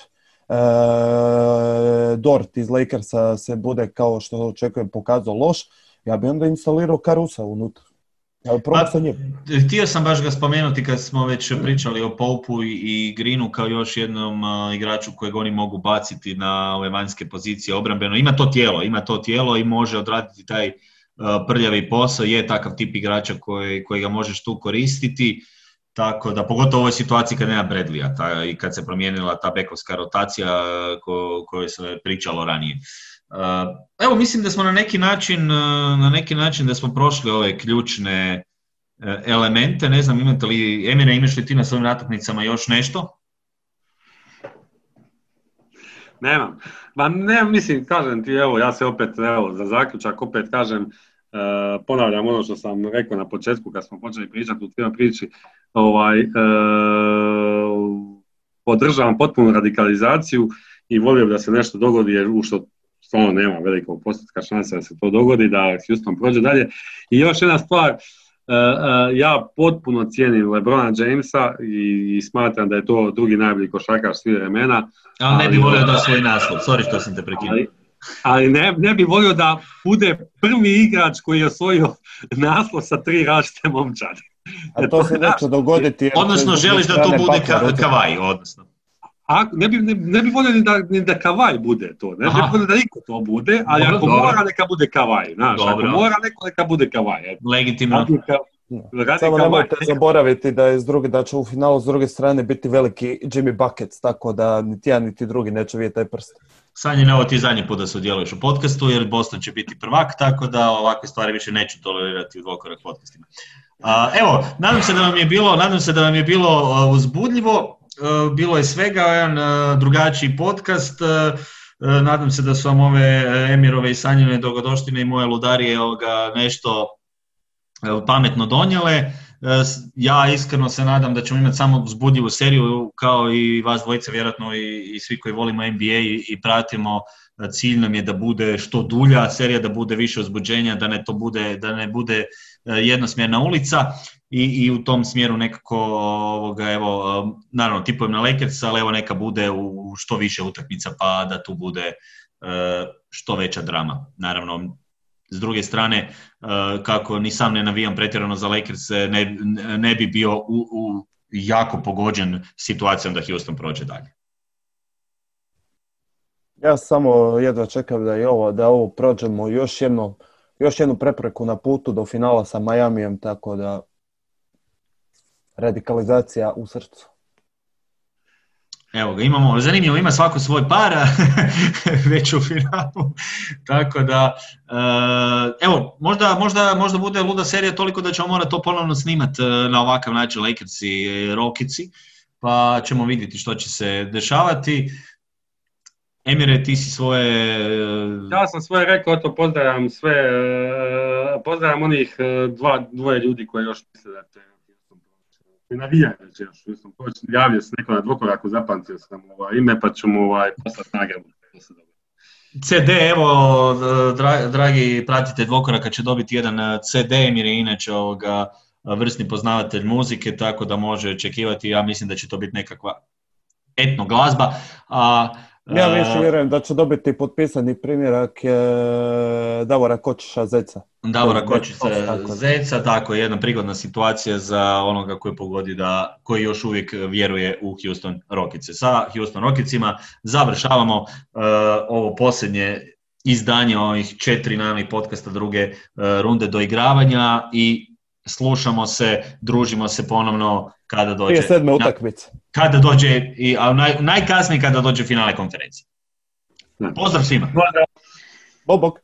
Dort iz Lakersa se bude kao što očekujem pokazao loš, ja bi onda instalirao Carusa unutra. Pa. Htio sam baš ga spomenuti kad smo već pričali o Poupu i, Greenu kao još jednom igraču kojeg oni mogu baciti na ove vanjske pozicije obrambeno. Ima to tijelo, ima to tijelo i može odraditi taj prljavi posao, je takav tip igrača koji, koji ga možeš tu koristiti. Tako da, pogotovo u ovoj situaciji kad nema Bradleya ta, i kad se promijenila ta bekovska rotacija ko, kojoj se pričalo ranije. Evo, mislim da smo na neki način, uh, na neki način da smo prošli ove ključne, elemente, ne znam imate li, Emine, imaš li ti na svojim nataknicama još nešto? Nemam. Ma ne, mislim, kažem ti, evo, ja se opet, evo, za zaključak opet kažem, uh, ponavljam ono što sam rekao na početku kad smo počeli pričati u cijeloj priči, ovaj, podržavam potpunu radikalizaciju i volio da se nešto dogodi jer u što stvarno nema velikog postotka šanse da se to dogodi, da Houston prođe dalje. I još jedna stvar, E, e, ja potpuno cijenim Lebrona Jamesa i, smatram da je to drugi najbolji košarkaš svih vremena. Ali ne bi volio da svoj naslov, sorry što sam te prekinuo. Ali, ne, ne bi volio da bude prvi igrač koji je osvojio naslov sa tri različite momčade. A to se neće dogoditi. Odnosno želiš da to bude kavaj, odnosno. A, ne, bi, ne, ne bi volio ni da, ni da kavaj bude to, ne, ne bi volio da niko to bude, ali dobro, ako dobro. mora neka bude kavaj, znaš, dobro. ako mora neko neka bude kavaj. Legitimno. Radika, radika Samo nemojte zaboraviti da, je s druge, da će u finalu s druge strane biti veliki Jimmy Buckets, tako da niti jedan niti drugi neće vidjeti taj prst. Sanje, ovo ti zadnji put da sudjeluješ u podcastu, jer Boston će biti prvak, tako da ovakve stvari više neću tolerirati u dvokorak podcastima. A, evo, nadam se da vam je bilo, nadam se da vam je bilo uzbudljivo. E, bilo je svega jedan e, drugačiji podcast. E, nadam se da su vam ove Emirove i Sanjine dogodoštine i moje ludarije nešto pametno donijele. Ja iskreno se nadam da ćemo imati samo zbudljivu seriju kao i vas dvojice vjerojatno i, i svi koji volimo NBA i, i pratimo cilj nam je da bude što dulja serija, da bude više uzbuđenja, da ne to bude, da ne bude jednosmjerna ulica i, i u tom smjeru nekako ovoga, evo, naravno tipujem na Lakers, ali evo neka bude u što više utakmica pa da tu bude e, što veća drama. Naravno, s druge strane, e, kako ni sam ne navijam pretjerano za Lakers, ne, ne bi bio u, u jako pogođen situacijom da Houston prođe dalje. Ja samo jedva čekam da i ovo, da ovo prođemo još jedno još jednu prepreku na putu do finala sa Majamijem, tako da radikalizacija u srcu. Evo ga, imamo, zanimljivo, ima svako svoj para već u finalu, tako da, uh, evo, možda, možda, možda bude luda serija toliko da ćemo morati to ponovno snimati uh, na ovakav način Lakers i Rokici, pa ćemo vidjeti što će se dešavati. Emire, ti si svoje... Ja sam svoje rekao, to pozdravljam sve, pozdravljam onih dva, dvoje ljudi koji još misle da će i navijaju da će još, mislim, javio se neko na dvokoraku, zapamtio sam ovaj ime, pa ću mu ovaj, poslati nagradu. CD, evo, dragi pratite dvokoraka će dobiti jedan CD, jer je inače ovoga vrsni poznavatelj muzike, tako da može očekivati, ja mislim da će to biti nekakva etno glazba. A, ja više vjerujem da će dobiti potpisani primjerak Davora Kočiša Zeca. Davora Kočića Zeca, tako jedna prigodna situacija za onoga koji pogodi da, koji još uvijek vjeruje u Houston Rokice. Sa Houston Rokicima završavamo uh, ovo posljednje izdanje ovih četiri najmih podcasta druge uh, runde doigravanja i slušamo se, družimo se ponovno kada dođe... Prije sedme utakmice. Kada dođe, i, a naj, najkasnije kada dođe finale konferencije. Pozdrav svima. Bok.